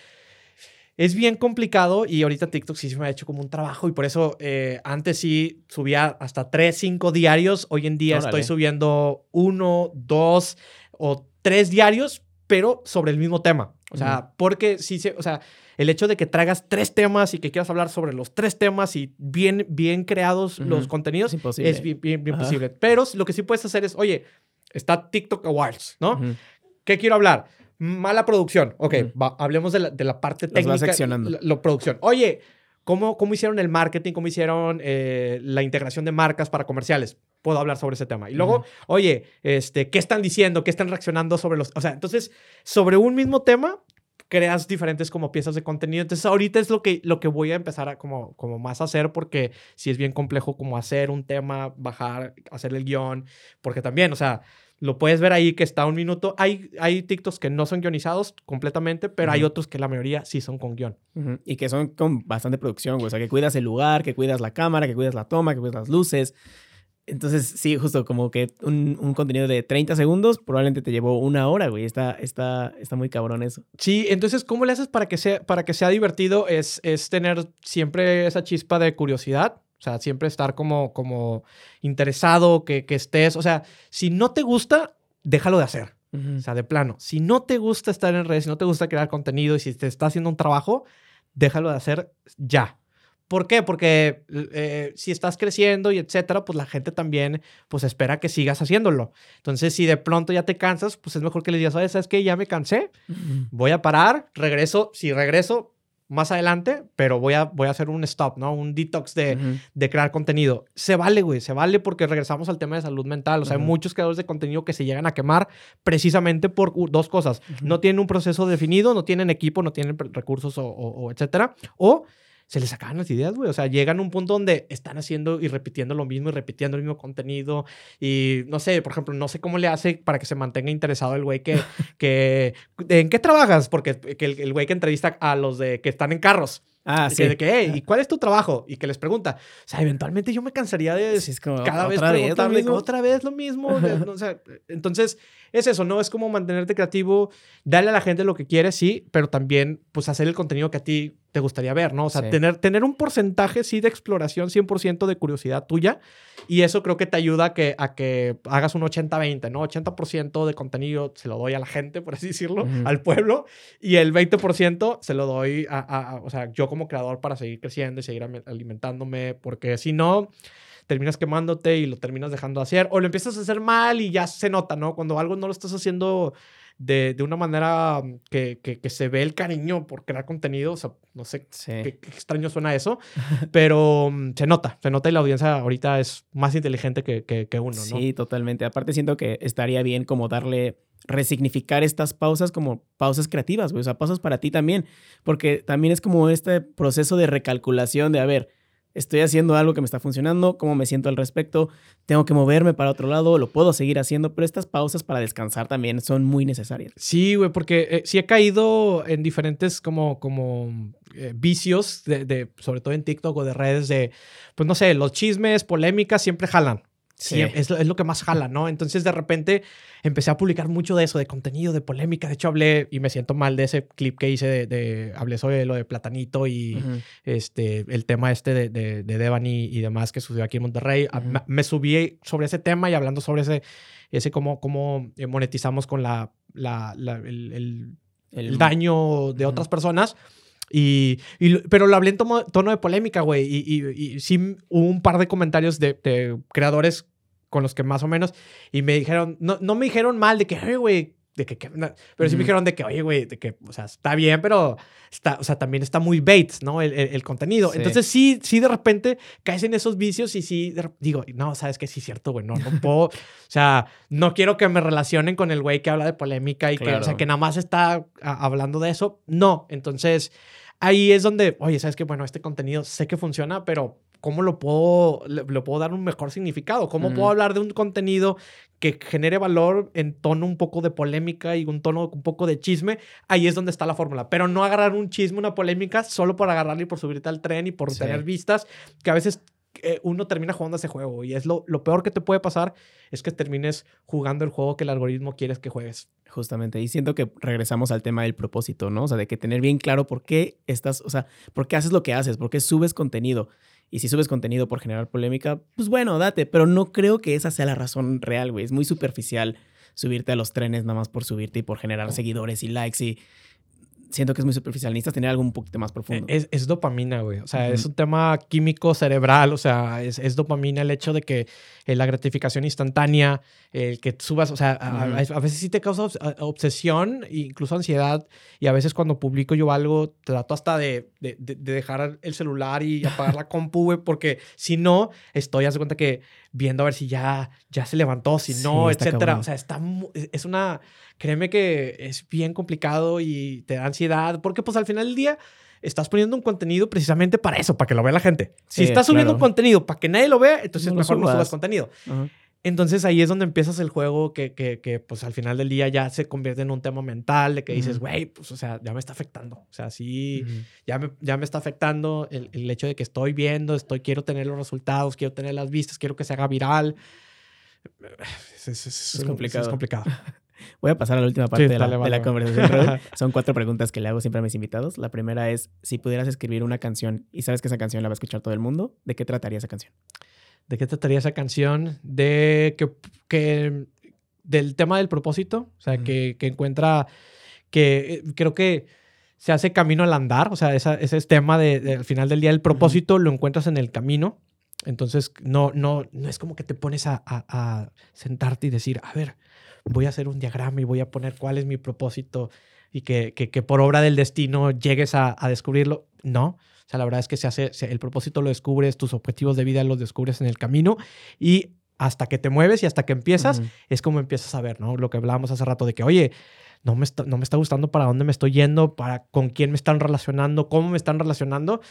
es bien complicado y ahorita TikTok sí se me ha hecho como un trabajo y por eso eh, antes sí subía hasta tres, cinco diarios. Hoy en día estoy subiendo uno, dos o tres diarios, pero sobre el mismo tema. O sea, porque sí se, o sea, el hecho de que traigas tres temas y que quieras hablar sobre los tres temas y bien, bien creados los contenidos es, bien, bien, posible. Pero lo que sí puedes hacer es, oye, está TikTok Awards, ¿no? ¿Qué quiero hablar? Mala producción. Ok, hablemos de la, de la parte técnica. seccionando. La, producción. Oye, ¿cómo, ¿cómo hicieron el marketing? ¿Cómo hicieron eh, la integración de marcas para comerciales? Puedo hablar sobre ese tema. Y luego, oye, este, ¿qué están diciendo? ¿Qué están reaccionando sobre los... O sea, entonces, sobre un mismo tema, creas diferentes como piezas de contenido. Entonces ahorita es lo que, lo que voy a empezar a como, como más hacer porque si es bien complejo como hacer un tema, bajar, hacer el guion, porque también, o sea, lo puedes ver ahí que está un minuto. Hay, hay TikToks que no son guionizados completamente, pero hay otros que la mayoría sí son con guion. Y que son con bastante producción, güey. O sea, que cuidas el lugar, que cuidas la cámara, que cuidas la toma, que cuidas las luces. Entonces, sí, justo como que un, un, contenido de 30 segundos probablemente te llevó una hora, güey. Está, está, está muy cabrón eso. Sí, entonces, ¿cómo le haces para que sea, para que sea divertido? Es, es tener siempre esa chispa de curiosidad o sea, siempre estar como, como interesado, que, que estés. O sea, si no te gusta, déjalo de hacer. O sea, de plano. Si no te gusta estar en redes, si no te gusta crear contenido y si te está haciendo un trabajo, déjalo de hacer ya. ¿Por qué? Porque eh, si estás creciendo y etcétera, pues la gente también pues espera que sigas haciéndolo. Entonces, si de pronto ya te cansas, pues es mejor que le digas, ¿sabes qué? Ya me cansé, voy a parar, regreso. Si regreso, más adelante, pero voy a, voy a hacer un stop, ¿no? Un detox de, de crear contenido. Se vale, güey, se vale porque regresamos al tema de salud mental. O sea, hay muchos creadores de contenido que se llegan a quemar precisamente por dos cosas. No tienen un proceso definido, no tienen equipo, no tienen recursos o, o etcétera. O se les acaban las ideas, güey. O sea, llegan a un punto donde están haciendo y repitiendo lo mismo y repitiendo el mismo contenido. Y no sé, por ejemplo, no sé cómo le hace para que se mantenga interesado el güey que, que ¿en qué trabajas? Porque el güey que entrevista a los de que están en carros. Ah, sí. de que, ¿y cuál es tu trabajo? Y que les pregunta. O sea, eventualmente yo me cansaría de cada vez preguntarle otra vez lo mismo. o sea, entonces, es eso, ¿no? Es como mantenerte creativo, darle a la gente lo que quiere, sí, pero también, pues, hacer el contenido que a ti te gustaría ver, ¿no? O sea, tener, tener un porcentaje, sí, de exploración, 100% de curiosidad tuya. Y eso creo que te ayuda a que, a que hagas un 80-20, ¿no? 80% de contenido se lo doy a la gente, por así decirlo, al pueblo. Y el 20% se lo doy a, a, o sea, yo como creador para seguir creciendo y seguir alimentándome. Porque si no terminas quemándote y lo terminas dejando hacer, o lo empiezas a hacer mal y ya se nota, ¿no? Cuando algo no lo estás haciendo de, de una manera que, que, se ve el cariño por crear contenido, o sea, no sé qué, extraño suena eso, pero mm, se nota, se nota y la audiencia ahorita es más inteligente que, que uno, ¿no? Sí, totalmente. Aparte siento que estaría bien como darle resignificar estas pausas como pausas creativas, güey, o sea, pausas para ti también, porque también es como este proceso de recalculación de, a ver, estoy haciendo algo que me está funcionando, cómo me siento al respecto, tengo que moverme para otro lado, lo puedo seguir haciendo, pero estas pausas para descansar también son muy necesarias. Sí, güey, porque eh, sí he caído en diferentes como, como eh, vicios, de, sobre todo en TikTok o de redes, de, pues no sé, los chismes, polémicas siempre jalan. Sí. Es, es, lo que más jala, ¿no? Entonces de repente empecé a publicar mucho de eso, de contenido, de polémica. De hecho, hablé, y me siento mal de ese clip que hice, de, de hablé sobre lo de Platanito y este, el tema este de, de, de Devani y demás que sucedió aquí en Monterrey. me, subí sobre ese tema y hablando sobre ese, ese cómo, cómo monetizamos con la, la, el, el, daño de otras personas. Y, y, pero lo hablé en tono de polémica, güey. Y, y, y, sí hubo un par de comentarios de, de, creadores con los que más o menos, y me dijeron, no, no me dijeron mal de que, oye, güey, de que, pero sí me dijeron de que, oye, güey, de que, o sea, está bien, pero está, o sea, también está muy Bates, ¿no? El, el, contenido. Entonces, sí, sí, de repente caes en esos vicios y sí, digo, no, sabes que sí es cierto, güey, no, no puedo, o sea, no quiero que me relacionen con el güey que habla de polémica y que, o sea, que nada más está hablando de eso. No, entonces, ahí es donde, oye, sabes que, bueno, este contenido sé que funciona, pero ¿cómo lo puedo, le, puedo dar un mejor significado? ¿Cómo puedo hablar de un contenido que genere valor en tono un poco de polémica y un tono un poco de chisme? Ahí es donde está la fórmula. Pero no agarrar un chisme, una polémica, solo por agarrarle y por subirte al tren y por tener vistas, que a veces eh, uno termina jugando ese juego y es lo, lo peor que te puede pasar es que termines jugando el juego que el algoritmo quieres que juegues. Justamente, y siento que regresamos al tema del propósito, ¿no? O sea, de que tener bien claro por qué estás, o sea, por qué haces lo que haces, por qué subes contenido. Y si subes contenido por generar polémica, pues bueno, date, pero no creo que esa sea la razón real, güey. Es muy superficial subirte a los trenes nada más por subirte y por generar seguidores y likes y siento que es muy superficial. Necesitas tener algo un poquito más profundo. Es, es dopamina, güey. O sea, es un tema químico cerebral. O sea, es, es, dopamina el hecho de que eh, la gratificación instantánea, el que subas, o sea, a, a, veces sí te causa obsesión, incluso ansiedad. Y a veces cuando publico yo algo, trato hasta de, de, de dejar el celular y apagar la compu, güey, porque si no, estoy, haz de cuenta que viendo a ver si ya, ya se levantó, si no, etcétera. O sea, está, es una, créeme que es bien complicado y te da ansiedad, porque pues al final del día estás poniendo un contenido precisamente para eso, para que lo vea la gente. Si estás subiendo un contenido para que nadie lo vea, entonces mejor no subas contenido. Entonces ahí es donde empiezas el juego que, que, que, pues al final del día ya se convierte en un tema mental de que dices, güey, pues o sea, ya me está afectando. O sea, sí, ya, me, ya me está afectando el, el, hecho de que estoy viendo, estoy, quiero tener los resultados, quiero tener las vistas, quiero que se haga viral. Es, es, es complicado. Es complicado. Voy a pasar a la última parte de, la, de la, conversación. Son cuatro preguntas que le hago siempre a mis invitados. La primera es, si pudieras escribir una canción y sabes que esa canción la va a escuchar todo el mundo, ¿de qué trataría esa canción? ¿De qué trataría esa canción? De que, que del tema del propósito, o sea, que, que, encuentra, que eh, creo que se hace camino al andar, o sea, esa, ese tema de, al final del día, el propósito lo encuentras en el camino, entonces no, no, no es como que te pones a, a, sentarte y decir, a ver, voy a hacer un diagrama y voy a poner cuál es mi propósito y que, que, que por obra del destino llegues a, a descubrirlo, no, sea, la verdad es que se hace, el propósito lo descubres, tus objetivos de vida los descubres en el camino y hasta que te mueves y hasta que empiezas, es como empiezas a ver, ¿no? Lo que hablábamos hace rato de que, oye, no me, está, no me está gustando para dónde me estoy yendo, para con quién me están relacionando, cómo me están relacionando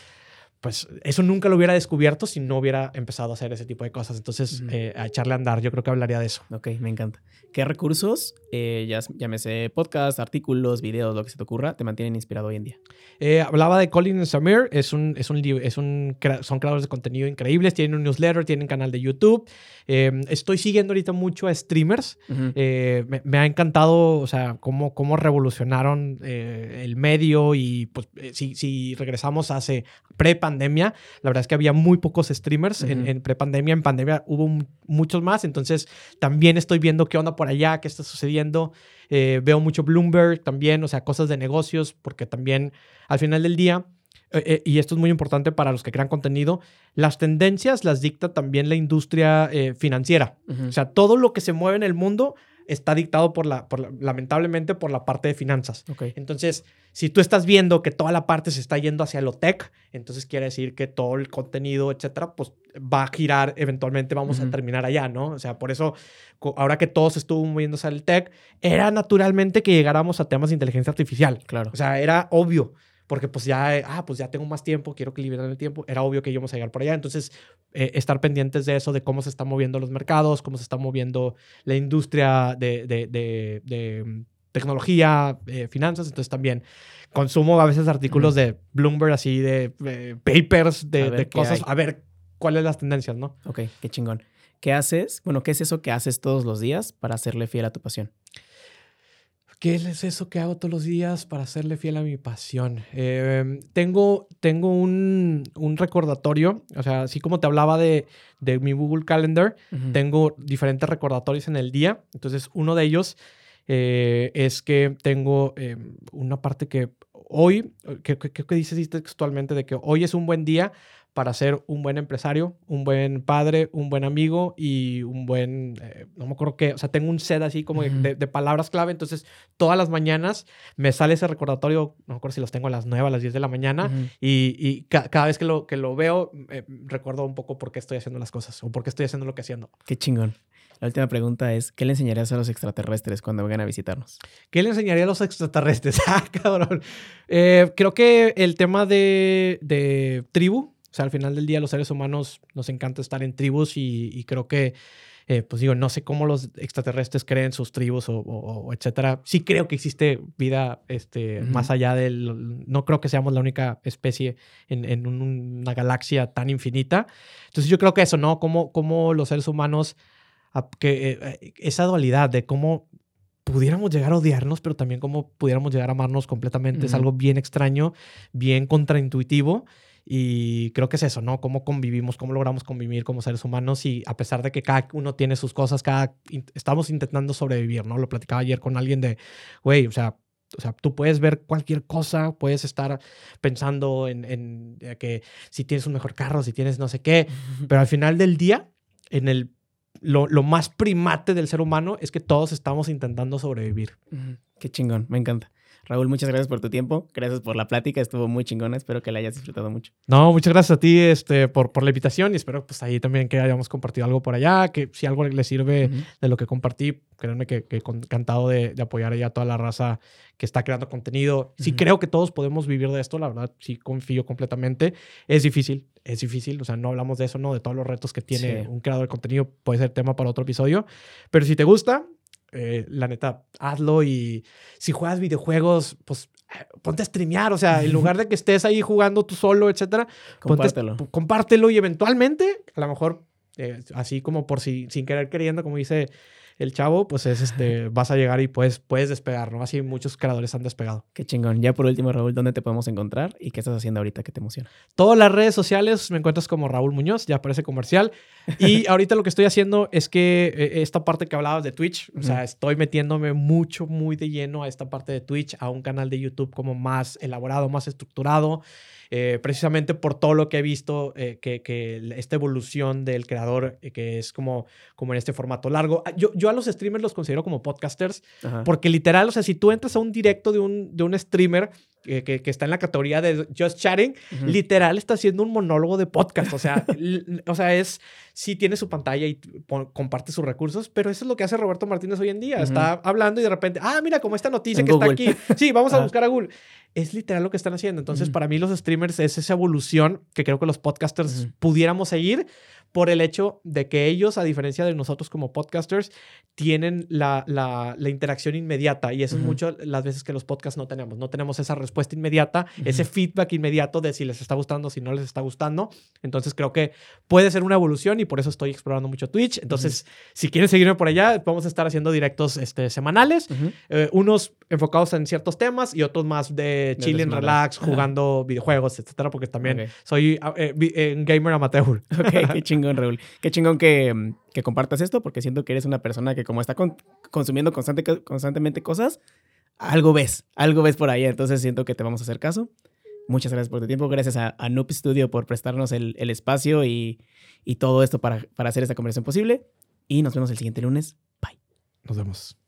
pues eso nunca lo hubiera descubierto si no hubiera empezado a hacer ese tipo de cosas. Entonces, eh, a echarle a andar, yo creo que hablaría de eso. Ok, me encanta. ¿Qué recursos, eh, ya, llámese podcast, artículos, videos, lo que se te ocurra, te mantienen inspirado hoy en día? Eh, hablaba de Colin Samir, es un, es un, es un, son creadores de contenido increíbles, tienen un newsletter, tienen canal de YouTube. Em, estoy siguiendo ahorita mucho a streamers. me, ha encantado, o sea, cómo, cómo revolucionaron el medio y pues si, si regresamos hace prepa pandemia, la verdad es que había muy pocos streamers en, en pre-pandemia. En pandemia hubo muchos más. Entonces, también estoy viendo qué onda por allá, qué está sucediendo. Eh, veo mucho Bloomberg también, o sea, cosas de negocios, porque también al final del día, eh, eh, y esto es muy importante para los que crean contenido, las tendencias las dicta también la industria financiera. O sea, todo lo que se mueve en el mundo está dictado por la, por lamentablemente por la parte de finanzas. Entonces, si tú estás viendo que toda la parte se está yendo hacia lo tech, entonces quiere decir que todo el contenido, etcétera, pues va a girar, eventualmente vamos a terminar allá, ¿no? O sea, por eso, ahora que todos estuvo moviéndose al tech, era naturalmente que llegáramos a temas de inteligencia artificial. Claro. O sea, era obvio porque pues ya, ah, pues ya tengo más tiempo, quiero que liberar el tiempo, era obvio que íbamos a llegar por allá. Entonces, eh, estar pendientes de eso, de cómo se están moviendo los mercados, cómo se está moviendo la industria de, de, de, mm, tecnología, eh, finanzas, entonces también consumo a veces artículos de Bloomberg, así de eh, papers, de, cosas, a ver cuáles las tendencias, ¿no? Ok, qué chingón. ¿Qué haces? Bueno, ¿qué es eso que haces todos los días para hacerle fiel a tu pasión? ¿Qué es eso que hago todos los días para hacerle fiel a mi pasión? Em, tengo tengo un, un, recordatorio, o sea, así como te hablaba de, de mi Google Calendar, tengo diferentes recordatorios en el día. Entonces, uno de ellos eh, es que tengo em, una parte que hoy, ¿qué que, que, dices textualmente de que hoy es un buen día para ser un buen empresario, un buen padre, un buen amigo y un buen, eh, no me acuerdo qué, o sea, tengo un set así como de, palabras clave, entonces todas las mañanas me sale ese recordatorio, no me acuerdo si los tengo a las 9, a las 10 de la mañana y, y cada vez que lo, que lo veo, eh, recuerdo un poco por qué estoy haciendo las cosas o por qué estoy haciendo lo que haciendo. Qué chingón. La última pregunta es, ¿qué le enseñarías a los extraterrestres cuando vengan a visitarnos? ¿Qué le enseñaría a los extraterrestres? ah, cabrón. Eh, creo que el tema de, de tribu, o sea, al final del día los seres humanos nos encanta estar en tribus y, creo que, eh, pues digo, no sé cómo los extraterrestres creen sus tribus o, etcétera. Sí creo que existe vida este, más allá del... No creo que seamos la única especie en, una galaxia tan infinita. Entonces yo creo que eso, ¿no? Cómo, cómo los seres humanos, que eh, esa dualidad de cómo pudiéramos llegar a odiarnos, pero también cómo pudiéramos llegar a amarnos completamente, es algo bien extraño, bien contraintuitivo. Y creo que es eso, ¿no? Cómo convivimos, cómo logramos convivir como seres humanos y a pesar de que cada uno tiene sus cosas, cada estamos intentando sobrevivir, ¿no? Lo platicaba ayer con alguien de, güey, o sea, O sea, tú puedes ver cualquier cosa, puedes estar pensando en, en eh, que si tienes un mejor carro, si tienes no sé qué, pero al final del día, en el, lo, lo más primate del ser humano es que todos estamos intentando sobrevivir. Qué chingón, me encanta. Raúl, muchas gracias por tu tiempo. Gracias por la plática. Estuvo muy chingona. Espero que la hayas disfrutado mucho. No, muchas gracias a ti este, por, por la invitación y espero pues ahí también que hayamos compartido algo por allá, que si algo le sirve de lo que compartí, créanme que, que encantado de, de, apoyar a toda la raza que está creando contenido. Sí creo que todos podemos vivir de esto, la verdad, sí confío completamente. Es difícil, es difícil, o sea, no hablamos de eso, ¿no? De todos los retos que tiene un creador de contenido, puede ser tema para otro episodio, pero si te gusta, eh, la neta, hazlo y si juegas videojuegos, pues eh, ponte a streamear, o sea, en lugar de que estés ahí jugando tú solo, etcétera, compártelo. compártelo y eventualmente, a lo mejor, eh, así como por si, sin querer queriendo, como dice el chavo, pues es este, vas a llegar y puedes, puedes despegar, ¿no? Así muchos creadores han despegado. Qué chingón. Ya por último, Raúl, ¿dónde te podemos encontrar y qué estás haciendo ahorita que te emociona? Todas las redes sociales me encuentras como Raúl Muñoz, ya aparece comercial. Y ahorita lo que estoy haciendo es que eh, esta parte que hablabas de Twitch, o sea, estoy metiéndome mucho, muy de lleno a esta parte de Twitch, a un canal de YouTube como más elaborado, más estructurado. Eh, precisamente por todo lo que he visto, eh, que, que, esta evolución del creador, eh, que es como, como en este formato largo. Ah, yo, yo a los streamers los considero como podcasters, porque literal, o sea, si tú entras a un directo de un, de un streamer que, que, está en la categoría de Just Chatting, literal está haciendo un monólogo de podcast. O sea, o sea es, sí tiene su pantalla y comparte sus recursos, pero eso es lo que hace Roberto Martínez hoy en día. Está hablando y de repente, ah, mira, como esta noticia que está aquí. Sí, vamos a buscar a Google. Es literal lo que están haciendo. Entonces, para mí los streamers es esa evolución que creo que los podcasters pudiéramos seguir por el hecho de que ellos, a diferencia de nosotros como podcasters, tienen la, la, interacción inmediata y eso es mucho las veces que los podcasts no tenemos. No tenemos esa respuesta inmediata, ese feedback inmediato de si les está gustando, si no les está gustando. Entonces creo que puede ser una evolución y por eso estoy explorando mucho Twitch. Entonces, si quieren seguirme por allá, vamos a estar haciendo directos este, semanales, eh, unos enfocados en ciertos temas y otros más de, chilling, relax, jugando videojuegos, etcétera, porque también soy un eh, eh, gamer amateur. Ok, qué Qué chingón que, que, compartas esto, porque siento que eres una persona que como está consumiendo constante, constantemente cosas, algo ves, algo ves por ahí, entonces siento que te vamos a hacer caso. Muchas gracias por tu tiempo, gracias a, a Noob Studio por prestarnos el, el espacio y, y, todo esto para, para hacer esta conversación posible. Y nos vemos el siguiente lunes. Bye. Nos vemos.